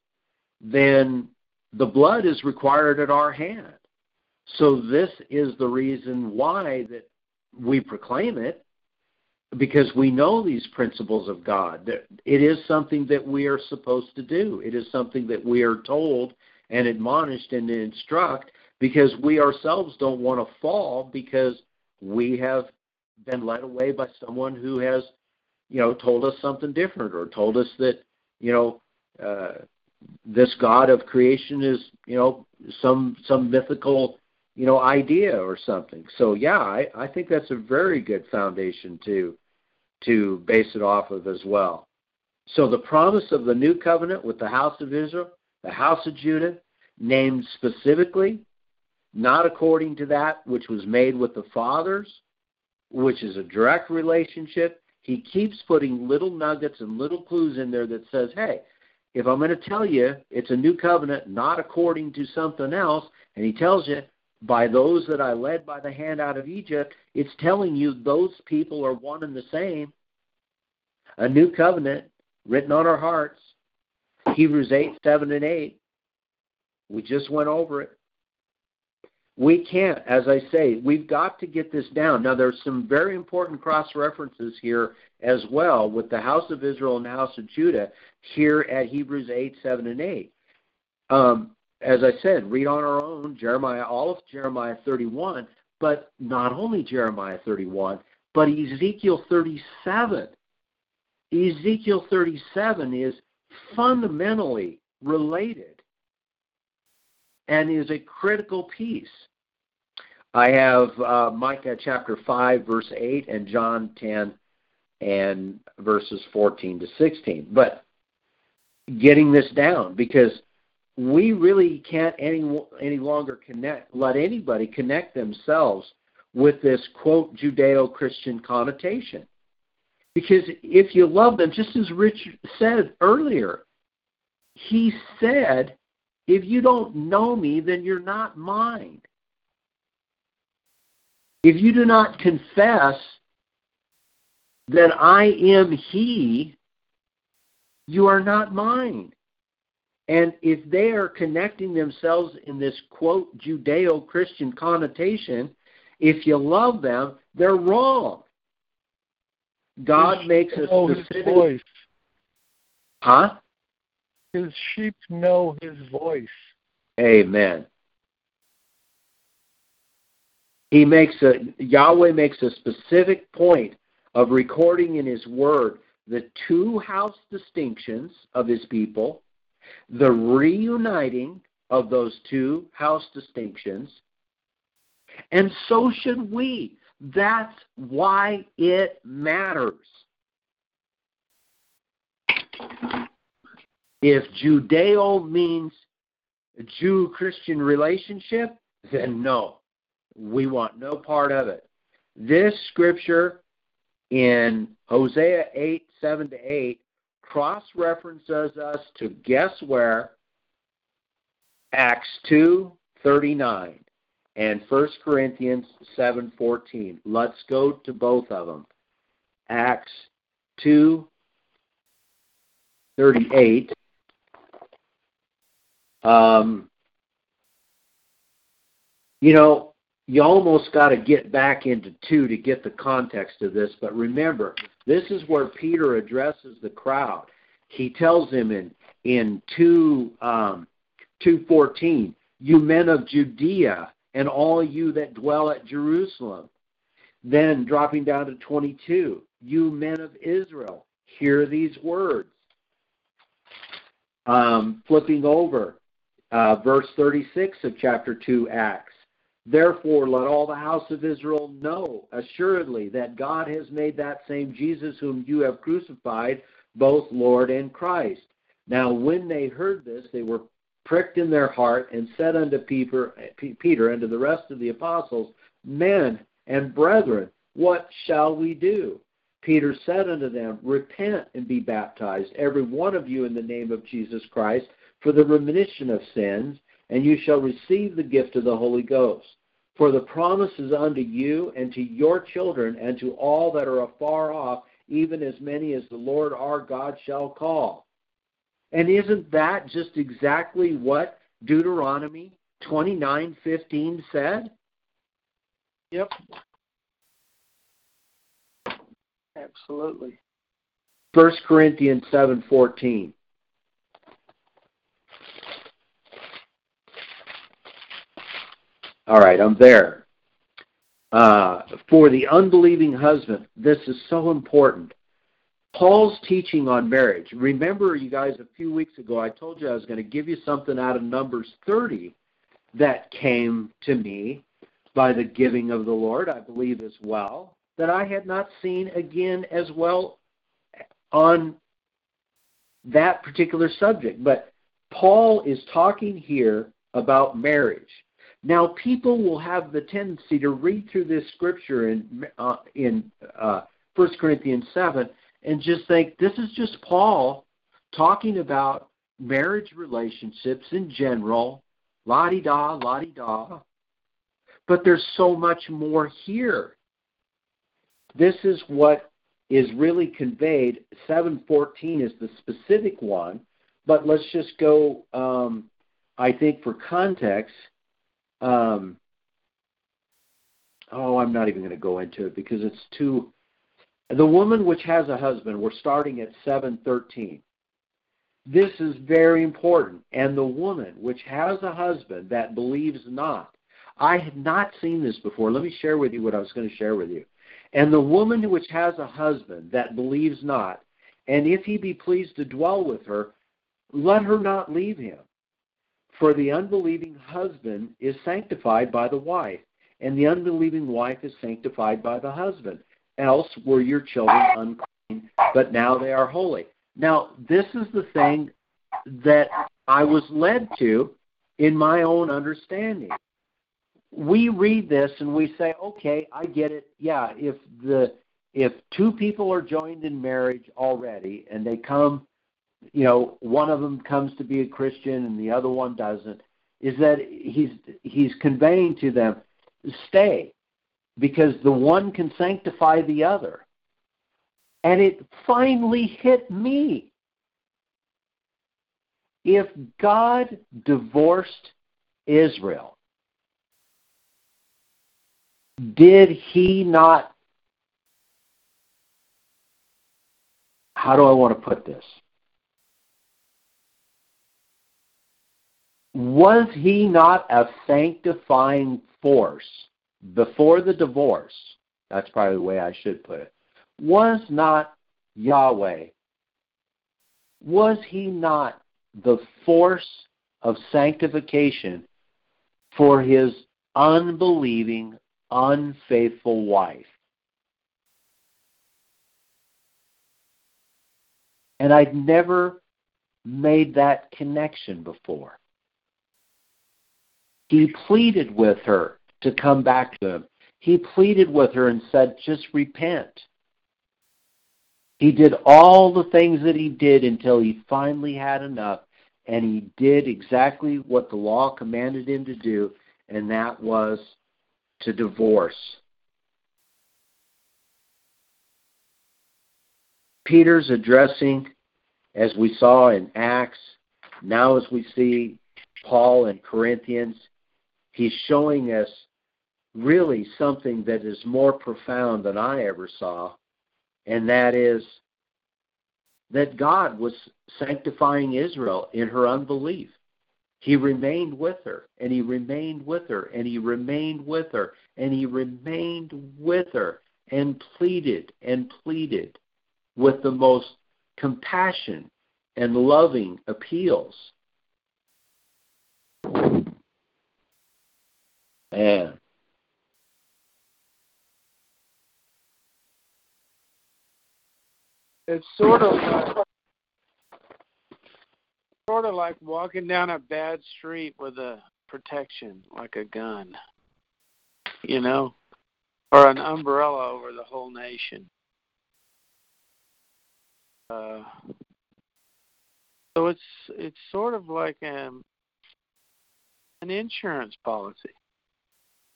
then the blood is required at our hand. So this is the reason why that we proclaim it because we know these principles of God. It is something that we are supposed to do. It is something that we are told and admonished and instruct because we ourselves don't want to fall because we have been led away by someone who has, you know, told us something different or told us that, you know, uh, this God of creation is, you know, some some mythical you know idea or something. So yeah i i think that's a very good foundation to to base it off of as well. So the promise of the new covenant with the house of israel the house of judah named specifically not according to that which was made with the fathers which is a direct relationship he keeps putting little nuggets and little clues in there that says hey if i'm going to tell you it's a new covenant not according to something else and he tells you by those that I led by the hand out of Egypt, it's telling you those people are one and the same. A new covenant written on our hearts. Hebrews 8, 7, and 8. We just went over it. We can't, as I say, we've got to get this down. Now, there's some very important cross references here as well with the house of Israel and the house of Judah here at Hebrews 8, 7, and 8. Um, as I said, read on our own Jeremiah, all of Jeremiah 31, but not only Jeremiah 31, but Ezekiel 37. Ezekiel 37 is fundamentally related and is a critical piece. I have uh, Micah chapter 5, verse 8, and John 10 and verses 14 to 16. But getting this down because we really can't any any longer connect let anybody connect themselves with this quote Judeo-Christian connotation. Because if you love them, just as Rich said earlier, he said, if you don't know me, then you're not mine. If you do not confess that I am he, you are not mine. And if they are connecting themselves in this quote Judeo Christian connotation, if you love them, they're wrong. God makes a specific voice. Huh? His sheep know his voice. Amen. He makes a Yahweh makes a specific point of recording in his word the two house distinctions of his people the reuniting of those two house distinctions, and so should we. That's why it matters. If Judeo means Jew Christian relationship, then no, we want no part of it. This scripture in Hosea 8, 7 to 8 cross references us to guess where? Acts 2, 39 and 1 Corinthians 7:14. Let's go to both of them. Acts 2:38 um, you know, you almost got to get back into two to get the context of this. But remember, this is where Peter addresses the crowd. He tells them in in two um, two fourteen, you men of Judea and all you that dwell at Jerusalem. Then dropping down to twenty two, you men of Israel, hear these words. Um, flipping over, uh, verse 36 of chapter 2 Acts. Therefore, let all the house of Israel know assuredly that God has made that same Jesus whom you have crucified, both Lord and Christ. Now, when they heard this, they were pricked in their heart and said unto Peter, Peter and to the rest of the apostles, Men and brethren, what shall we do? Peter said unto them, Repent and be baptized, every one of you, in the name of Jesus Christ, for the remission of sins, and you shall receive the gift of the Holy Ghost. For the promise is unto you and to your children and to all that are afar off, even as many as the Lord our God shall call. And isn't that just exactly what Deuteronomy 29:15 said? Yep. Absolutely. 1 Corinthians 7:14 All right, I'm there. Uh, for the unbelieving husband, this is so important. Paul's teaching on marriage. Remember, you guys, a few weeks ago, I told you I was going to give you something out of Numbers 30 that came to me by the giving of the Lord, I believe as well, that I had not seen again as well on that particular subject. But Paul is talking here about marriage. Now, people will have the tendency to read through this scripture in uh, in uh, 1 Corinthians 7 and just think this is just Paul talking about marriage relationships in general, la di da, la di da. But there's so much more here. This is what is really conveyed. 714 is the specific one, but let's just go, um, I think, for context um, oh, I'm not even going to go into it because it's too. The woman which has a husband, we're starting at 713. This is very important. And the woman which has a husband that believes not. I had not seen this before. Let me share with you what I was going to share with you. And the woman which has a husband that believes not, and if he be pleased to dwell with her, let her not leave him. For the unbelieving husband is sanctified by the wife, and the unbelieving wife is sanctified by the husband. Else were your children unclean, but now they are holy. Now, this is the thing that I was led to in my own understanding. We read this and we say, okay, I get it. Yeah, if the if two people are joined in marriage already and they come you know, one of them comes to be a Christian and the other one doesn't, is that he's he's conveying to them, stay, because the one can sanctify the other. And it finally hit me. If God divorced Israel, did he not? How do I want to put this? Was he not a sanctifying force before the divorce? That's probably the way I should put it. Was not Yahweh, was he not the force of sanctification for his unbelieving, unfaithful wife? And I'd never made that connection before. He pleaded with her to come back to him. He pleaded with her and said, just repent. He did all the things that he did until he finally had enough, and he did exactly what the law commanded him to do, and that was to divorce. Peter's addressing, as we saw in Acts, now as we see Paul in Corinthians, he's showing us really something that is more profound than I ever saw, and that is that God was sanctifying Israel in her unbelief. He remained with her, and he remained with her, and he remained with her, and he remained with her, and pleaded and pleaded with the most compassion and loving appeals. And it's sort of like, sort of like walking down a bad street with a protection, like a gun, you know, or an umbrella over the whole nation. Uh, so it's it's sort of like um, an insurance policy,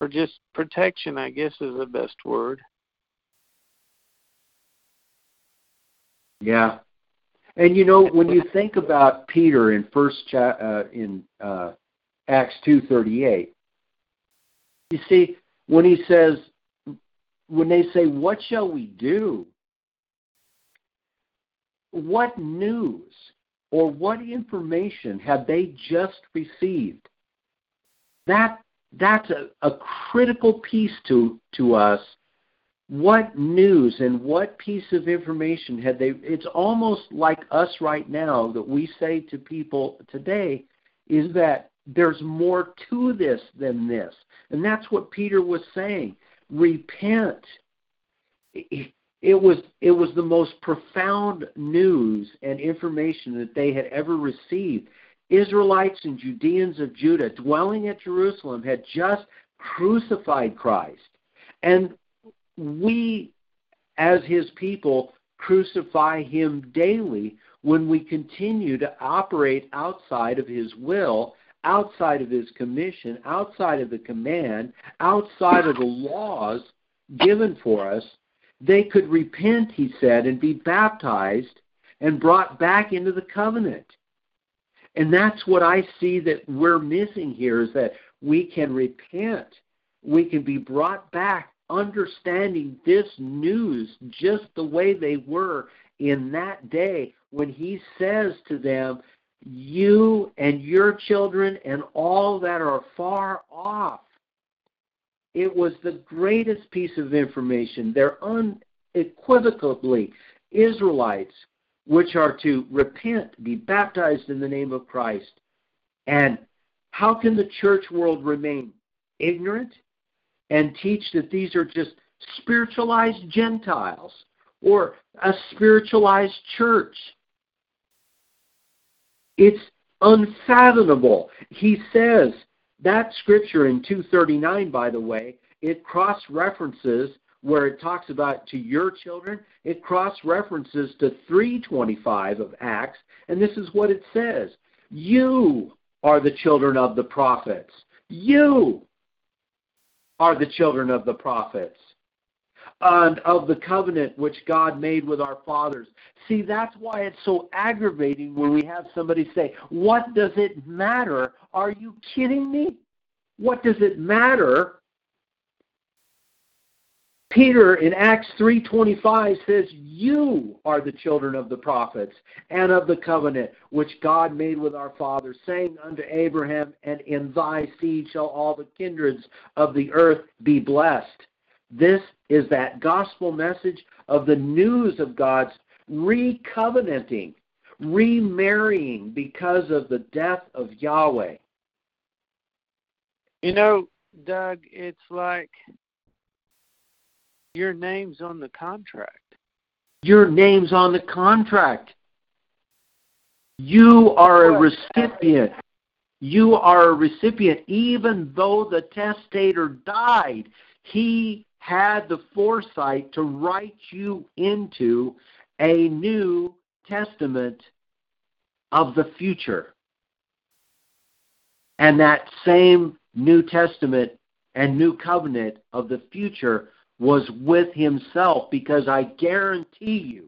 or just protection. I guess is the best word. Yeah, and you know when you think about Peter in first cha- uh, in uh, Acts two thirty eight, you see when he says when they say, "What shall we do?" what news or what information have they just received? That that's a, a critical piece to to us. What news and what piece of information had they? It's almost like us right now that we say to people today is that there's more to this than this, and that's what Peter was saying. Repent it was it was the most profound news and information that they had ever received. Israelites and Judeans of Judah dwelling at Jerusalem had just crucified Christ. And we as his people crucify him daily when we continue to operate outside of his will, outside of his commission, outside of the command, outside of the laws given for us they could repent, he said, and be baptized and brought back into the covenant. And that's what I see that we're missing here is that we can repent. We can be brought back understanding this news just the way they were in that day when he says to them, You and your children and all that are far off it was the greatest piece of information. They're unequivocally Israelites, which are to repent, be baptized in the name of Christ. And how can the church world remain ignorant and teach that these are just spiritualized Gentiles or a spiritualized church? It's unfathomable. He says that scripture in 239, by the way, it cross references where it talks about to your children, it cross references to 325 of Acts, and this is what it says You are the children of the prophets. You are the children of the prophets and of the covenant which God made with our fathers. See, that's why it's so aggravating when we have somebody say, What does it matter? Are you kidding me? What does it matter? Peter in Acts 3:25 says you are the children of the prophets and of the covenant which God made with our fathers saying unto Abraham and in thy seed shall all the kindreds of the earth be blessed. This is that gospel message of the news of God's recovenanting, remarrying because of the death of Yahweh. You know, Doug, it's like your name's on the contract. Your name's on the contract. You are a recipient. You are a recipient, even though the testator died. He had the foresight to write you into a new testament of the future. And that same New Testament and New Covenant of the future was with Himself because I guarantee you,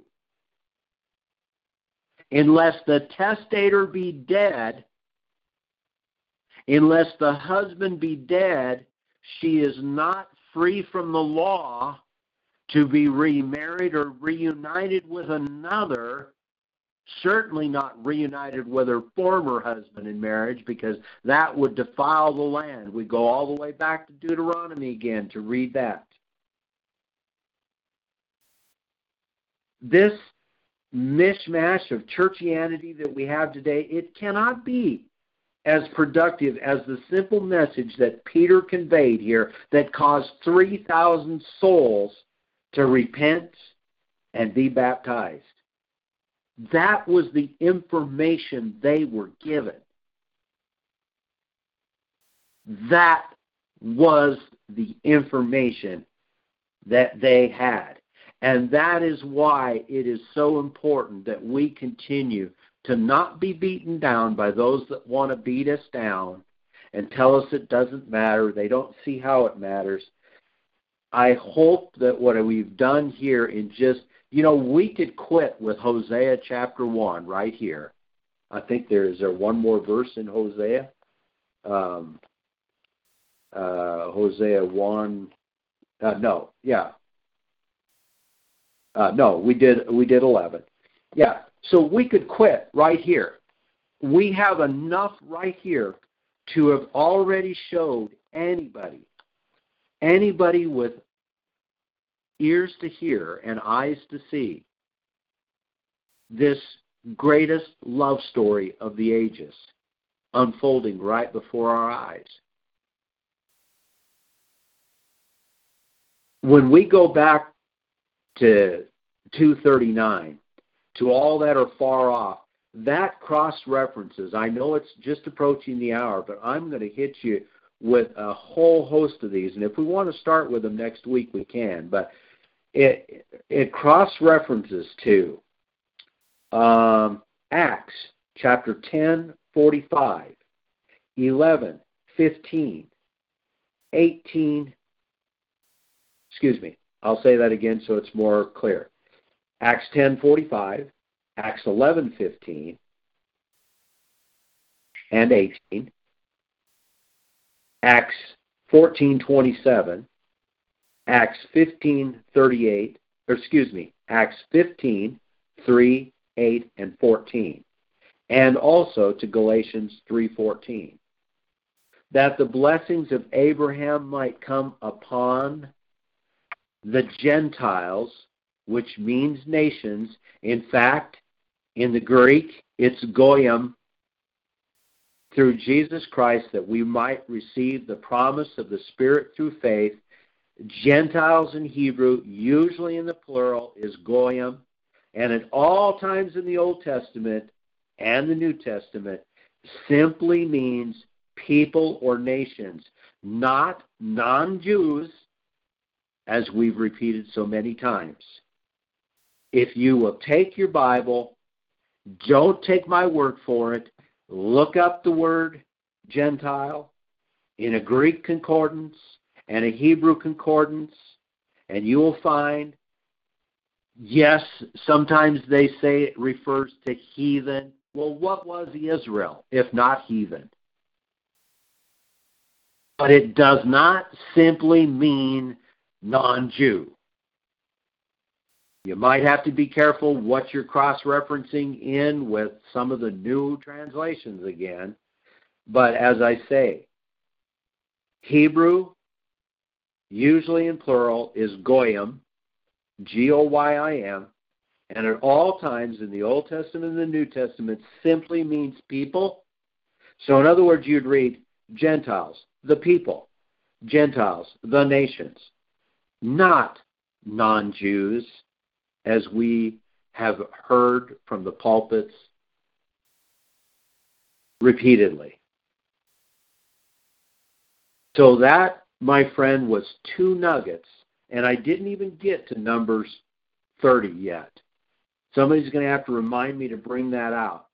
unless the testator be dead, unless the husband be dead, she is not free from the law to be remarried or reunited with another certainly not reunited with her former husband in marriage because that would defile the land. We go all the way back to Deuteronomy again to read that. This mishmash of churchianity that we have today, it cannot be as productive as the simple message that Peter conveyed here that caused 3,000 souls to repent and be baptized. That was the information they were given. That was the information that they had. And that is why it is so important that we continue to not be beaten down by those that want to beat us down and tell us it doesn't matter, they don't see how it matters. I hope that what we've done here in just you know, we could quit with Hosea chapter 1 right here. I think there is there one more verse in Hosea. Um, uh, Hosea 1. Uh, no, yeah. Uh, no, we did we did 11. Yeah, so we could quit right here. We have enough right here to have already showed anybody, anybody with ears to hear and eyes to see this greatest love story of the ages unfolding right before our eyes. When we go back to 239, to all that are far off, that cross references, I know it's just approaching the hour, but I'm going to hit you with a whole host of these. And if we want to start with them next week, we can. But it it cross references to um, Acts chapter 10, 45, 11, 15, 18. Excuse me. I'll say that again so it's more clear. Acts 10:45, Acts 11:15, and 18. Acts 14:27, Acts 15:38, or excuse me, Acts 15, 3, 8, and 14, and also to Galatians 3:14, that the blessings of Abraham might come upon the Gentiles, which means nations. In fact, in the Greek, it's goyim through Jesus Christ that we might receive the promise of the Spirit through faith Gentiles in Hebrew, usually in the plural, is goyim, and at all times in the Old Testament and the New Testament simply means people or nations, not non Jews, as we've repeated so many times. If you will take your Bible, don't take my word for it, look up the word Gentile in a Greek concordance and a Hebrew concordance, and you will find, yes, sometimes they say it refers to heathen. Well, what was Israel if not heathen? But it does not simply mean non Jew. You might have to be careful what you're cross referencing in with some of the new translations again. But as I say, Hebrew usually in plural, is goyim, G O Y I M, and at all times in the Old Testament and the New Testament simply means people. So, in other words, you'd read Gentiles, the people, Gentiles, the nations, not non Jews, as we have heard from the pulpits repeatedly. So that my friend, was two nuggets, and I didn't even get to Numbers 30 yet. Somebody's going to have to remind me to bring that out.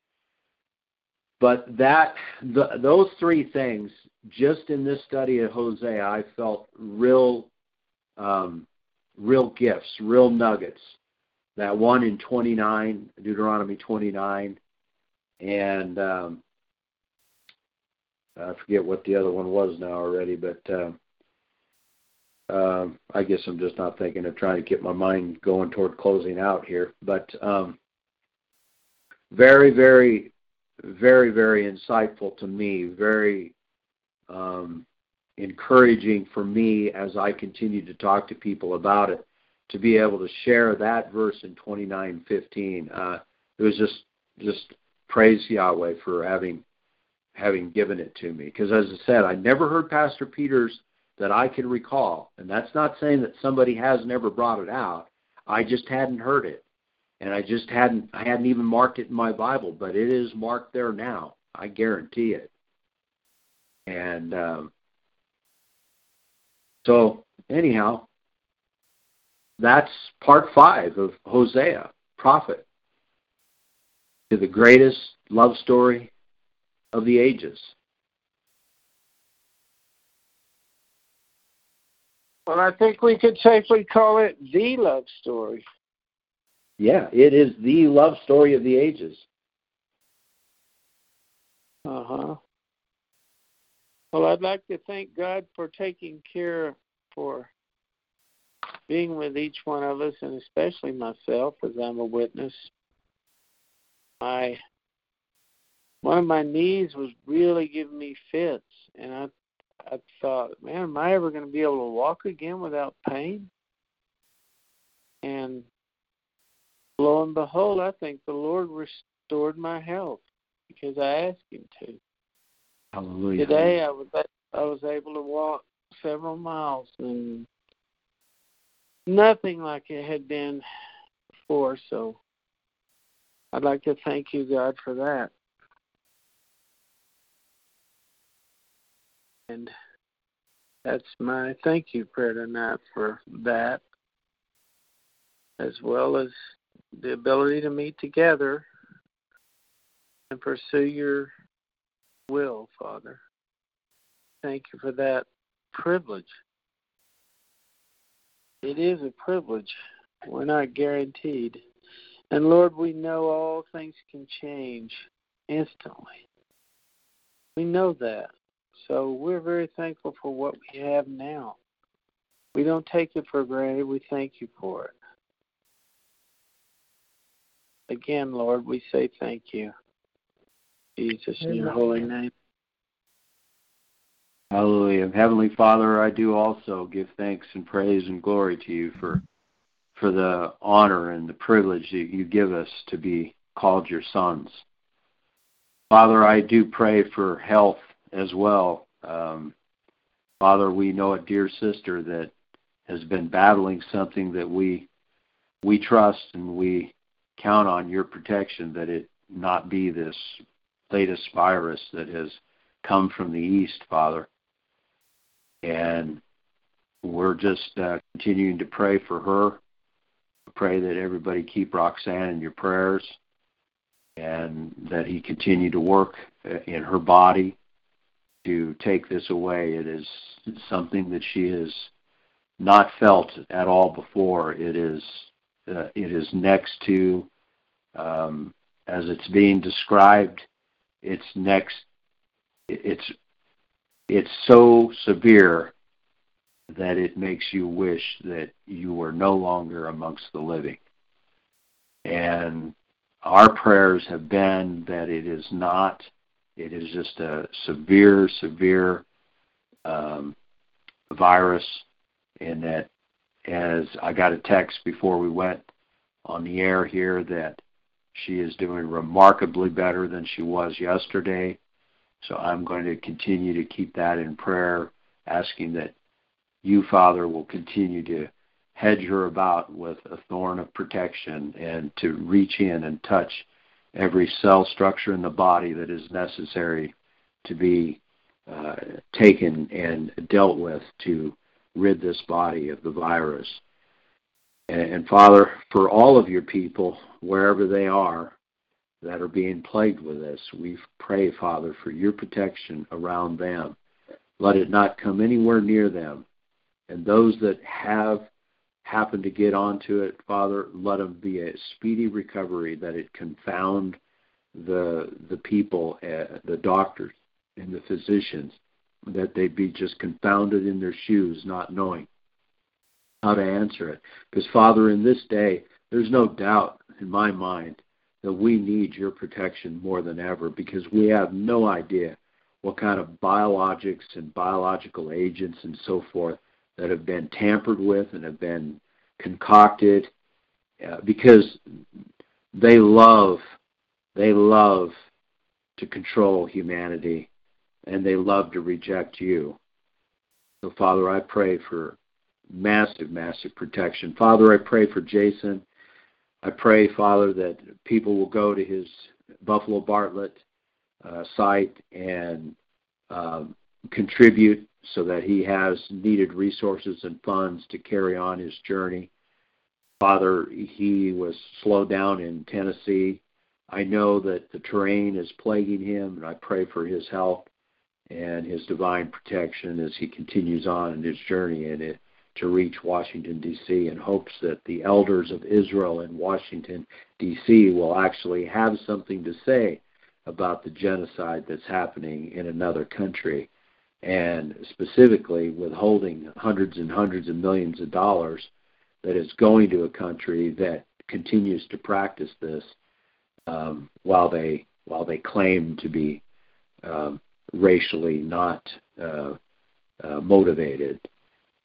But that the, those three things, just in this study of Hosea, I felt real, um, real gifts, real nuggets. That one in 29, Deuteronomy 29, and um, I forget what the other one was now already, but uh, uh, I guess I'm just not thinking of trying to get my mind going toward closing out here. But um, very, very, very, very insightful to me. Very um, encouraging for me as I continue to talk to people about it. To be able to share that verse in 29:15, uh, it was just just praise Yahweh for having having given it to me. Because as I said, I never heard Pastor Peters that I can recall, and that's not saying that somebody has never brought it out. I just hadn't heard it, and I just hadn't I hadn't even marked it in my Bible, but it is marked there now. I guarantee it. And um, so, anyhow, that's part five of Hosea, prophet, to the greatest love story of the ages. Well, I think we could safely call it the love story. Yeah, it is the love story of the ages. Uh huh. Well, I'd like to thank God for taking care for being with each one of us, and especially myself, as I'm a witness. My one of my knees was really giving me fits, and I I thought, man, am I ever going to be able to walk again without pain? And lo and behold, I think the Lord restored my health because I asked Him to. Hallelujah. Today, I was I was able to walk several miles, and nothing like it had been before. So, I'd like to thank you, God, for that. And that's my thank you prayer tonight for that, as well as the ability to meet together and pursue your will, Father. Thank you for that privilege. It is a privilege. We're not guaranteed. And Lord, we know all things can change instantly. We know that. So we're very thankful for what we have now. We don't take it for granted. We thank you for it. Again, Lord, we say thank you. Jesus, in your holy name. Hallelujah. Heavenly Father, I do also give thanks and praise and glory to you for for the honor and the privilege that you give us to be called your sons. Father, I do pray for health as well. Um, Father, we know a dear sister that has been battling something that we we trust and we count on your protection that it not be this latest virus that has come from the east, Father. And we're just uh, continuing to pray for her. Pray that everybody keep Roxanne in your prayers and that he continue to work uh, in her body to take this away. It is something that she has not felt at all before. It is uh, it is next to, um, as it's being described, it's next. It's it's so severe that it makes you wish that you were no longer amongst the living. And our prayers have been that it is not it is just a severe, severe um, virus, and that as I got a text before we went on the air here that she is doing remarkably better than she was yesterday. So I'm going to continue to keep that in prayer, asking that you, Father, will continue to hedge her about with a thorn of protection and to reach in and touch every cell structure in the body that is necessary to be uh, taken and dealt with to rid this body of the virus. And, Father, for all of your people, wherever they are, that are being plagued with this, we pray, Father, for your protection around them. Let it not come anywhere near them. And those that have happened to get onto it, Father, let them be a speedy recovery, that it confound the the people, uh, the doctors and the physicians, that they be just confounded in their shoes, not knowing how to answer it. Because, Father, in this day, there's no doubt in my mind that we need your protection more than ever because we have no idea what kind of biologics and biological agents and so forth that have been tampered with and have been concocted uh, because they love they love to control humanity and they love to reject you. So Father, I pray for massive massive protection. Father, I pray for Jason I pray, Father, that people will go to his Buffalo Bartlett uh, site and um, contribute so that he has needed resources and funds to carry on his journey. Father, he was slowed down in Tennessee. I know that the terrain is plaguing him, and I pray for his health and his divine protection as he continues on in his journey. And it, to reach Washington, D.C., in hopes that the elders of Israel in Washington, D.C., will actually have something to say about the genocide that's happening in another country, and specifically withholding hundreds and hundreds of millions of dollars that is going to a country that continues to practice this um, while they while they claim to be um, racially not uh, uh, motivated.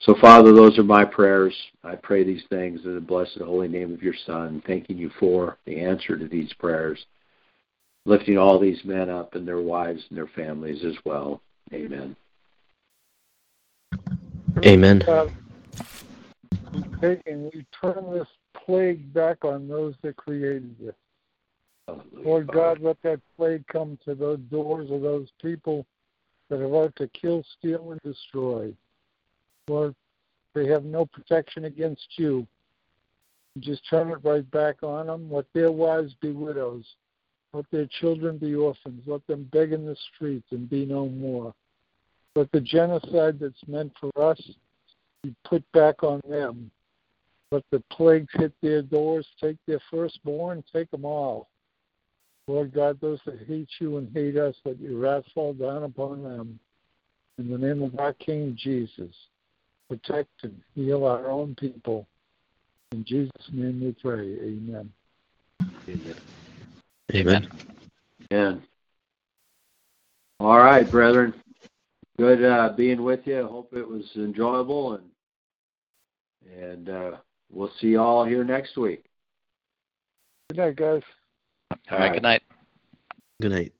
So, Father, those are my prayers. I pray these things in the blessed holy name of your Son, thanking you for the answer to these prayers, lifting all these men up and their wives and their families as well. Amen. Amen. Uh, and we turn this plague back on those that created it. Lord God, let that plague come to the doors of those people that are out to kill, steal, and destroy. Lord, they have no protection against you. Just turn it right back on them. Let their wives be widows. Let their children be orphans. Let them beg in the streets and be no more. Let the genocide that's meant for us be put back on them. Let the plagues hit their doors, take their firstborn, take them all. Lord God, those that hate you and hate us, let your wrath fall down upon them. In the name of our King Jesus protect and heal our own people. In Jesus' name we pray. Amen. Amen. Amen. Amen. All right, brethren. Good uh, being with you. I hope it was enjoyable, and and uh, we'll see you all here next week. Good night, guys. All right. Good night. Good night.